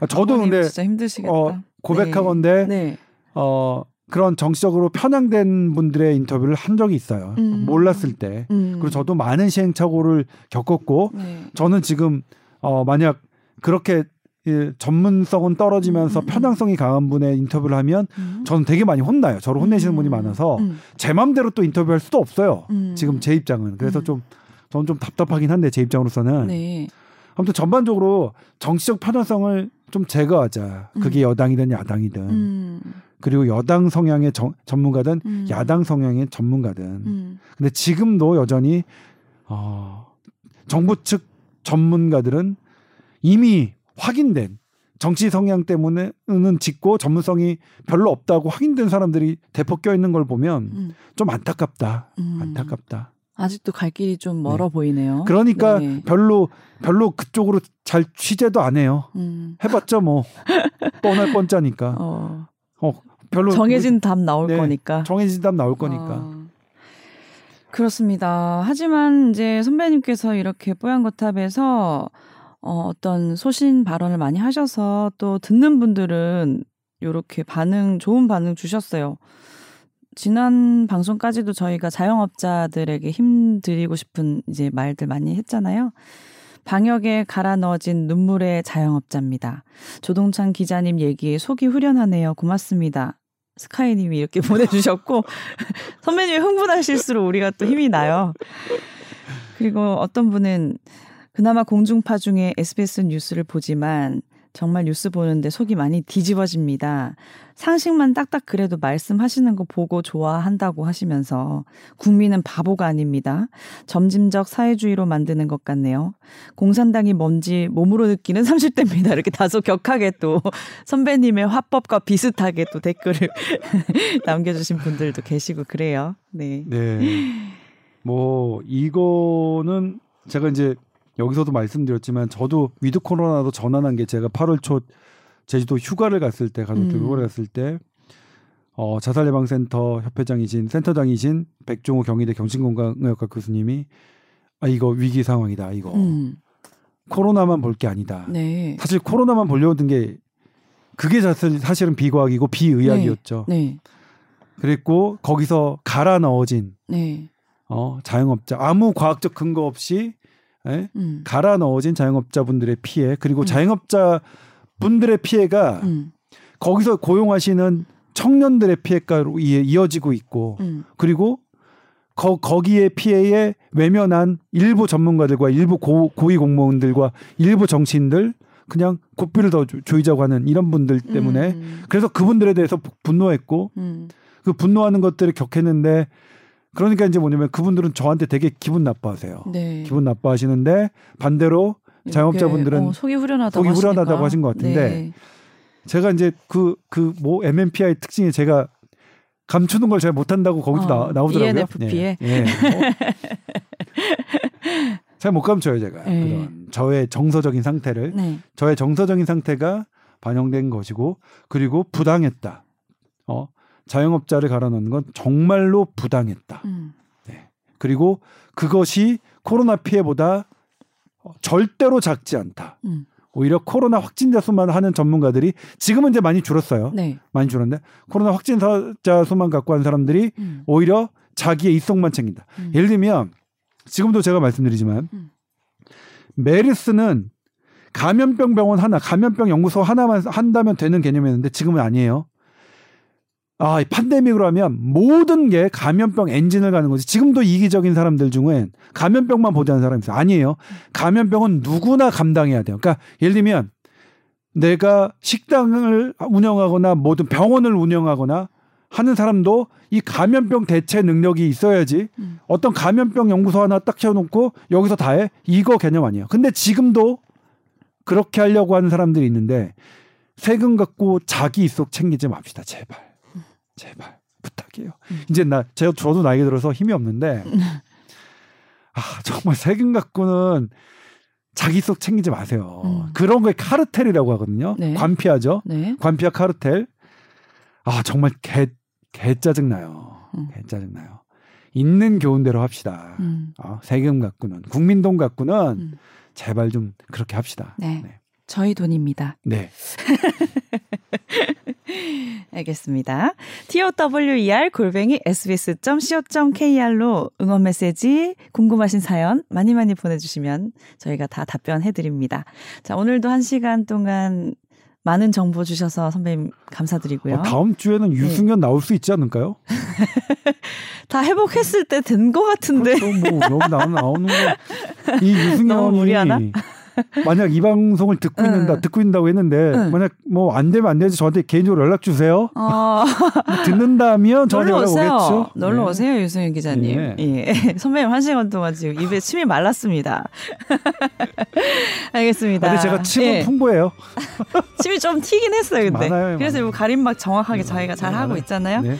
아, 저도 근데 진짜 힘드시겠다. 어, 고백하건데 네. 어 그런 정치적으로 편향된 분들의 인터뷰를 한 적이 있어요 음. 몰랐을 때 음. 그리고 저도 많은 시행착오를 겪었고 네. 저는 지금 어 만약 그렇게 이 전문성은 떨어지면서 음. 편향성이 강한 분의 인터뷰를 하면 음. 저는 되게 많이 혼나요. 저를 혼내시는 음. 분이 많아서 음. 제 마음대로 또 인터뷰할 수도 없어요. 음. 지금 제 입장은 그래서 음. 좀 저는 좀 답답하긴 한데 제 입장으로서는 네. 아무튼 전반적으로 정치적 편향성을 좀 제거하자. 그게 여당이든 야당이든 음. 그리고 여당 성향의 정- 전문가든 음. 야당 성향의 전문가든 음. 근데 지금도 여전히 어, 정부 측 전문가들은 이미 확인된 정치 성향 때문에는 짓고 전문성이 별로 없다고 확인된 사람들이 대폭 껴 있는 걸 보면 음. 좀 안타깝다. 음. 안타깝다. 아직도 갈 길이 좀 멀어 보이네요. 그러니까 네. 별로 별로 그쪽으로 잘 취재도 안 해요. 음. 해봤자 뭐 뻔할 뻔짜니까. 어. 어, 별로 정해진 답 나올 네, 거니까. 정해진 답 나올 거니까. 어. 그렇습니다. 하지만 이제 선배님께서 이렇게 뽀얀 거탑에서 어, 어떤 소신 발언을 많이 하셔서 또 듣는 분들은 이렇게 반응, 좋은 반응 주셨어요. 지난 방송까지도 저희가 자영업자들에게 힘드리고 싶은 이제 말들 많이 했잖아요. 방역에 갈아 넣어진 눈물의 자영업자입니다. 조동찬 기자님 얘기에 속이 후련하네요. 고맙습니다. 스카이님이 이렇게 보내주셨고 선배님이 흥분하실수록 우리가 또 힘이 나요. 그리고 어떤 분은 그나마 공중파 중에 SBS 뉴스를 보지만 정말 뉴스 보는데 속이 많이 뒤집어집니다. 상식만 딱딱 그래도 말씀하시는 거 보고 좋아한다고 하시면서 국민은 바보가 아닙니다. 점진적 사회주의로 만드는 것 같네요. 공산당이 뭔지 몸으로 느끼는 30대입니다. 이렇게 다소 격하게 또 선배님의 화법과 비슷하게 또 댓글을 남겨주신 분들도 계시고 그래요. 네. 네. 뭐 이거는 제가 이제 여기서도 말씀드렸지만 저도 with 코로나도 전환한 게 제가 8월 초 제주도 휴가를 갔을 때 가족들 음. 휴가를 갔을 때 어, 자살 예방 센터 협회장이신 센터장이신 백종호 경희대 경신건강의학과 교수님이 아 이거 위기 상황이다 이거 음. 코로나만 볼 게 아니다. 네. 사실 코로나만 보려던 게 그게 사실 사실은 비과학이고 비의학이었죠. 네. 그랬고 거기서 갈아 넣어진 네. 어, 자영업자 아무 과학적 근거 없이 예? 음. 갈아 넣어진 자영업자분들의 피해 그리고 음. 자영업자 분들의 피해가 음. 거기서 고용하시는 청년들의 피해가로 이- 이어지고 있고 음. 그리고 거, 거기에 피해에 외면한 일부 전문가들과 일부 고, 고위 공무원들과 일부 정치인들 그냥 고삐를 더 조- 조이자고 하는 이런 분들 때문에 음. 그래서 그분들에 대해서 분노했고 음. 그 분노하는 것들을 겪했는데 그러니까 이제 뭐냐면 그분들은 저한테 되게 기분 나빠하세요. 네. 기분 나빠하시는데 반대로 자영업자분들은 어, 속이 후련하다고 속이 후련하다고. 하신 것 같은데 네. 제가 이제 그 그 뭐 MMPI 특징이 제가 감추는 걸 잘 못한다고 거기도 어, 나, 나오더라고요. ENFP에. 예. 예. 뭐. 잘못 감춰요 제가 네. 그런 저의 정서적인 상태를 네. 저의 정서적인 상태가 반영된 것이고 그리고 부당했다. 어 자영업자를 갈아넣는 건 정말로 부당했다. 음. 그리고 그것이 코로나 피해보다 어, 절대로 작지 않다. 음. 오히려 코로나 확진자 수만 하는 전문가들이 지금은 이제 많이 줄었어요. 네. 많이 줄었는데 코로나 확진자 수만 갖고 한 사람들이 음. 오히려 자기의 이속만 챙긴다. 음. 예를 들면 지금도 제가 말씀드리지만 음. 메르스는 감염병 병원 하나, 감염병 연구소 하나만 한다면 되는 개념이었는데 지금은 아니에요. 아, 이 팬데믹으로 하면 모든 게 감염병 엔진을 가는 거지. 지금도 이기적인 사람들 중엔 감염병만 보자는 사람이 있어요. 아니에요. 감염병은 누구나 감당해야 돼요. 그러니까 예를 들면 내가 식당을 운영하거나 모든 병원을 운영하거나 하는 사람도 이 감염병 대체 능력이 있어야지 음. 어떤 감염병 연구소 하나 딱 채워놓고 여기서 다 해? 이거 개념 아니에요. 근데 지금도 그렇게 하려고 하는 사람들이 있는데 세금 갖고 자기 이속 챙기지 맙시다. 제발. 제발. 부탁이에요. 음. 이제 나, 제가 저도 나이 들어서 힘이 없는데 아, 정말 세금 갖고는 자기 속 챙기지 마세요. 음. 그런 거에 카르텔이라고 하거든요. 네. 관피하죠. 네. 관피아 카르텔. 아, 정말 개, 개 짜증 나요. 음. 개 짜증 나요. 있는 교훈대로 합시다. 음. 어, 세금 갖고는, 국민 돈 갖고는 음. 제발 좀 그렇게 합시다. 네. 네. 저희 돈입니다. 네. 알겠습니다. tower 골뱅이 sbs.co.kr로 응원 메시지, 궁금하신 사연 많이 많이 보내주시면 저희가 다 답변해 드립니다. 자, 오늘도 한 시간 동안 많은 정보 주셔서 선배님 감사드리고요. 어, 다음 주에는 유승현 나올 수 있지 않을까요? 다 회복했을 때 된 것 같은데. 그렇죠. 뭐 여기 나 나오는 거. 이 유승현이 너무 무리하나? 만약 이 방송을 듣고 응. 있는다 듣고 있다고 했는데 응. 만약 뭐 안 되면 안 되지 저한테 개인적으로 연락 주세요. 어, 뭐 듣는다면 저한테 연락 오세요. 오겠죠. 놀러 네. 오세요, 유승현 기자님. 예. 예. 선배님 한 시간 동안 지금 입에 침이 말랐습니다. 알겠습니다. 근데 제가 침은 예. 풍부해요. 침이 좀 튀긴 했어요, 근데. 많아요, 그래서 많아요. 이 가림막 정확하게 저희가 잘 하고 많아요. 있잖아요. 네.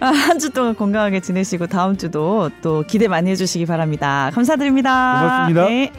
한주 동안 건강하게 지내시고 다음 주도 또 기대 많이 해주시기 바랍니다. 감사드립니다. 고맙습니다. 네.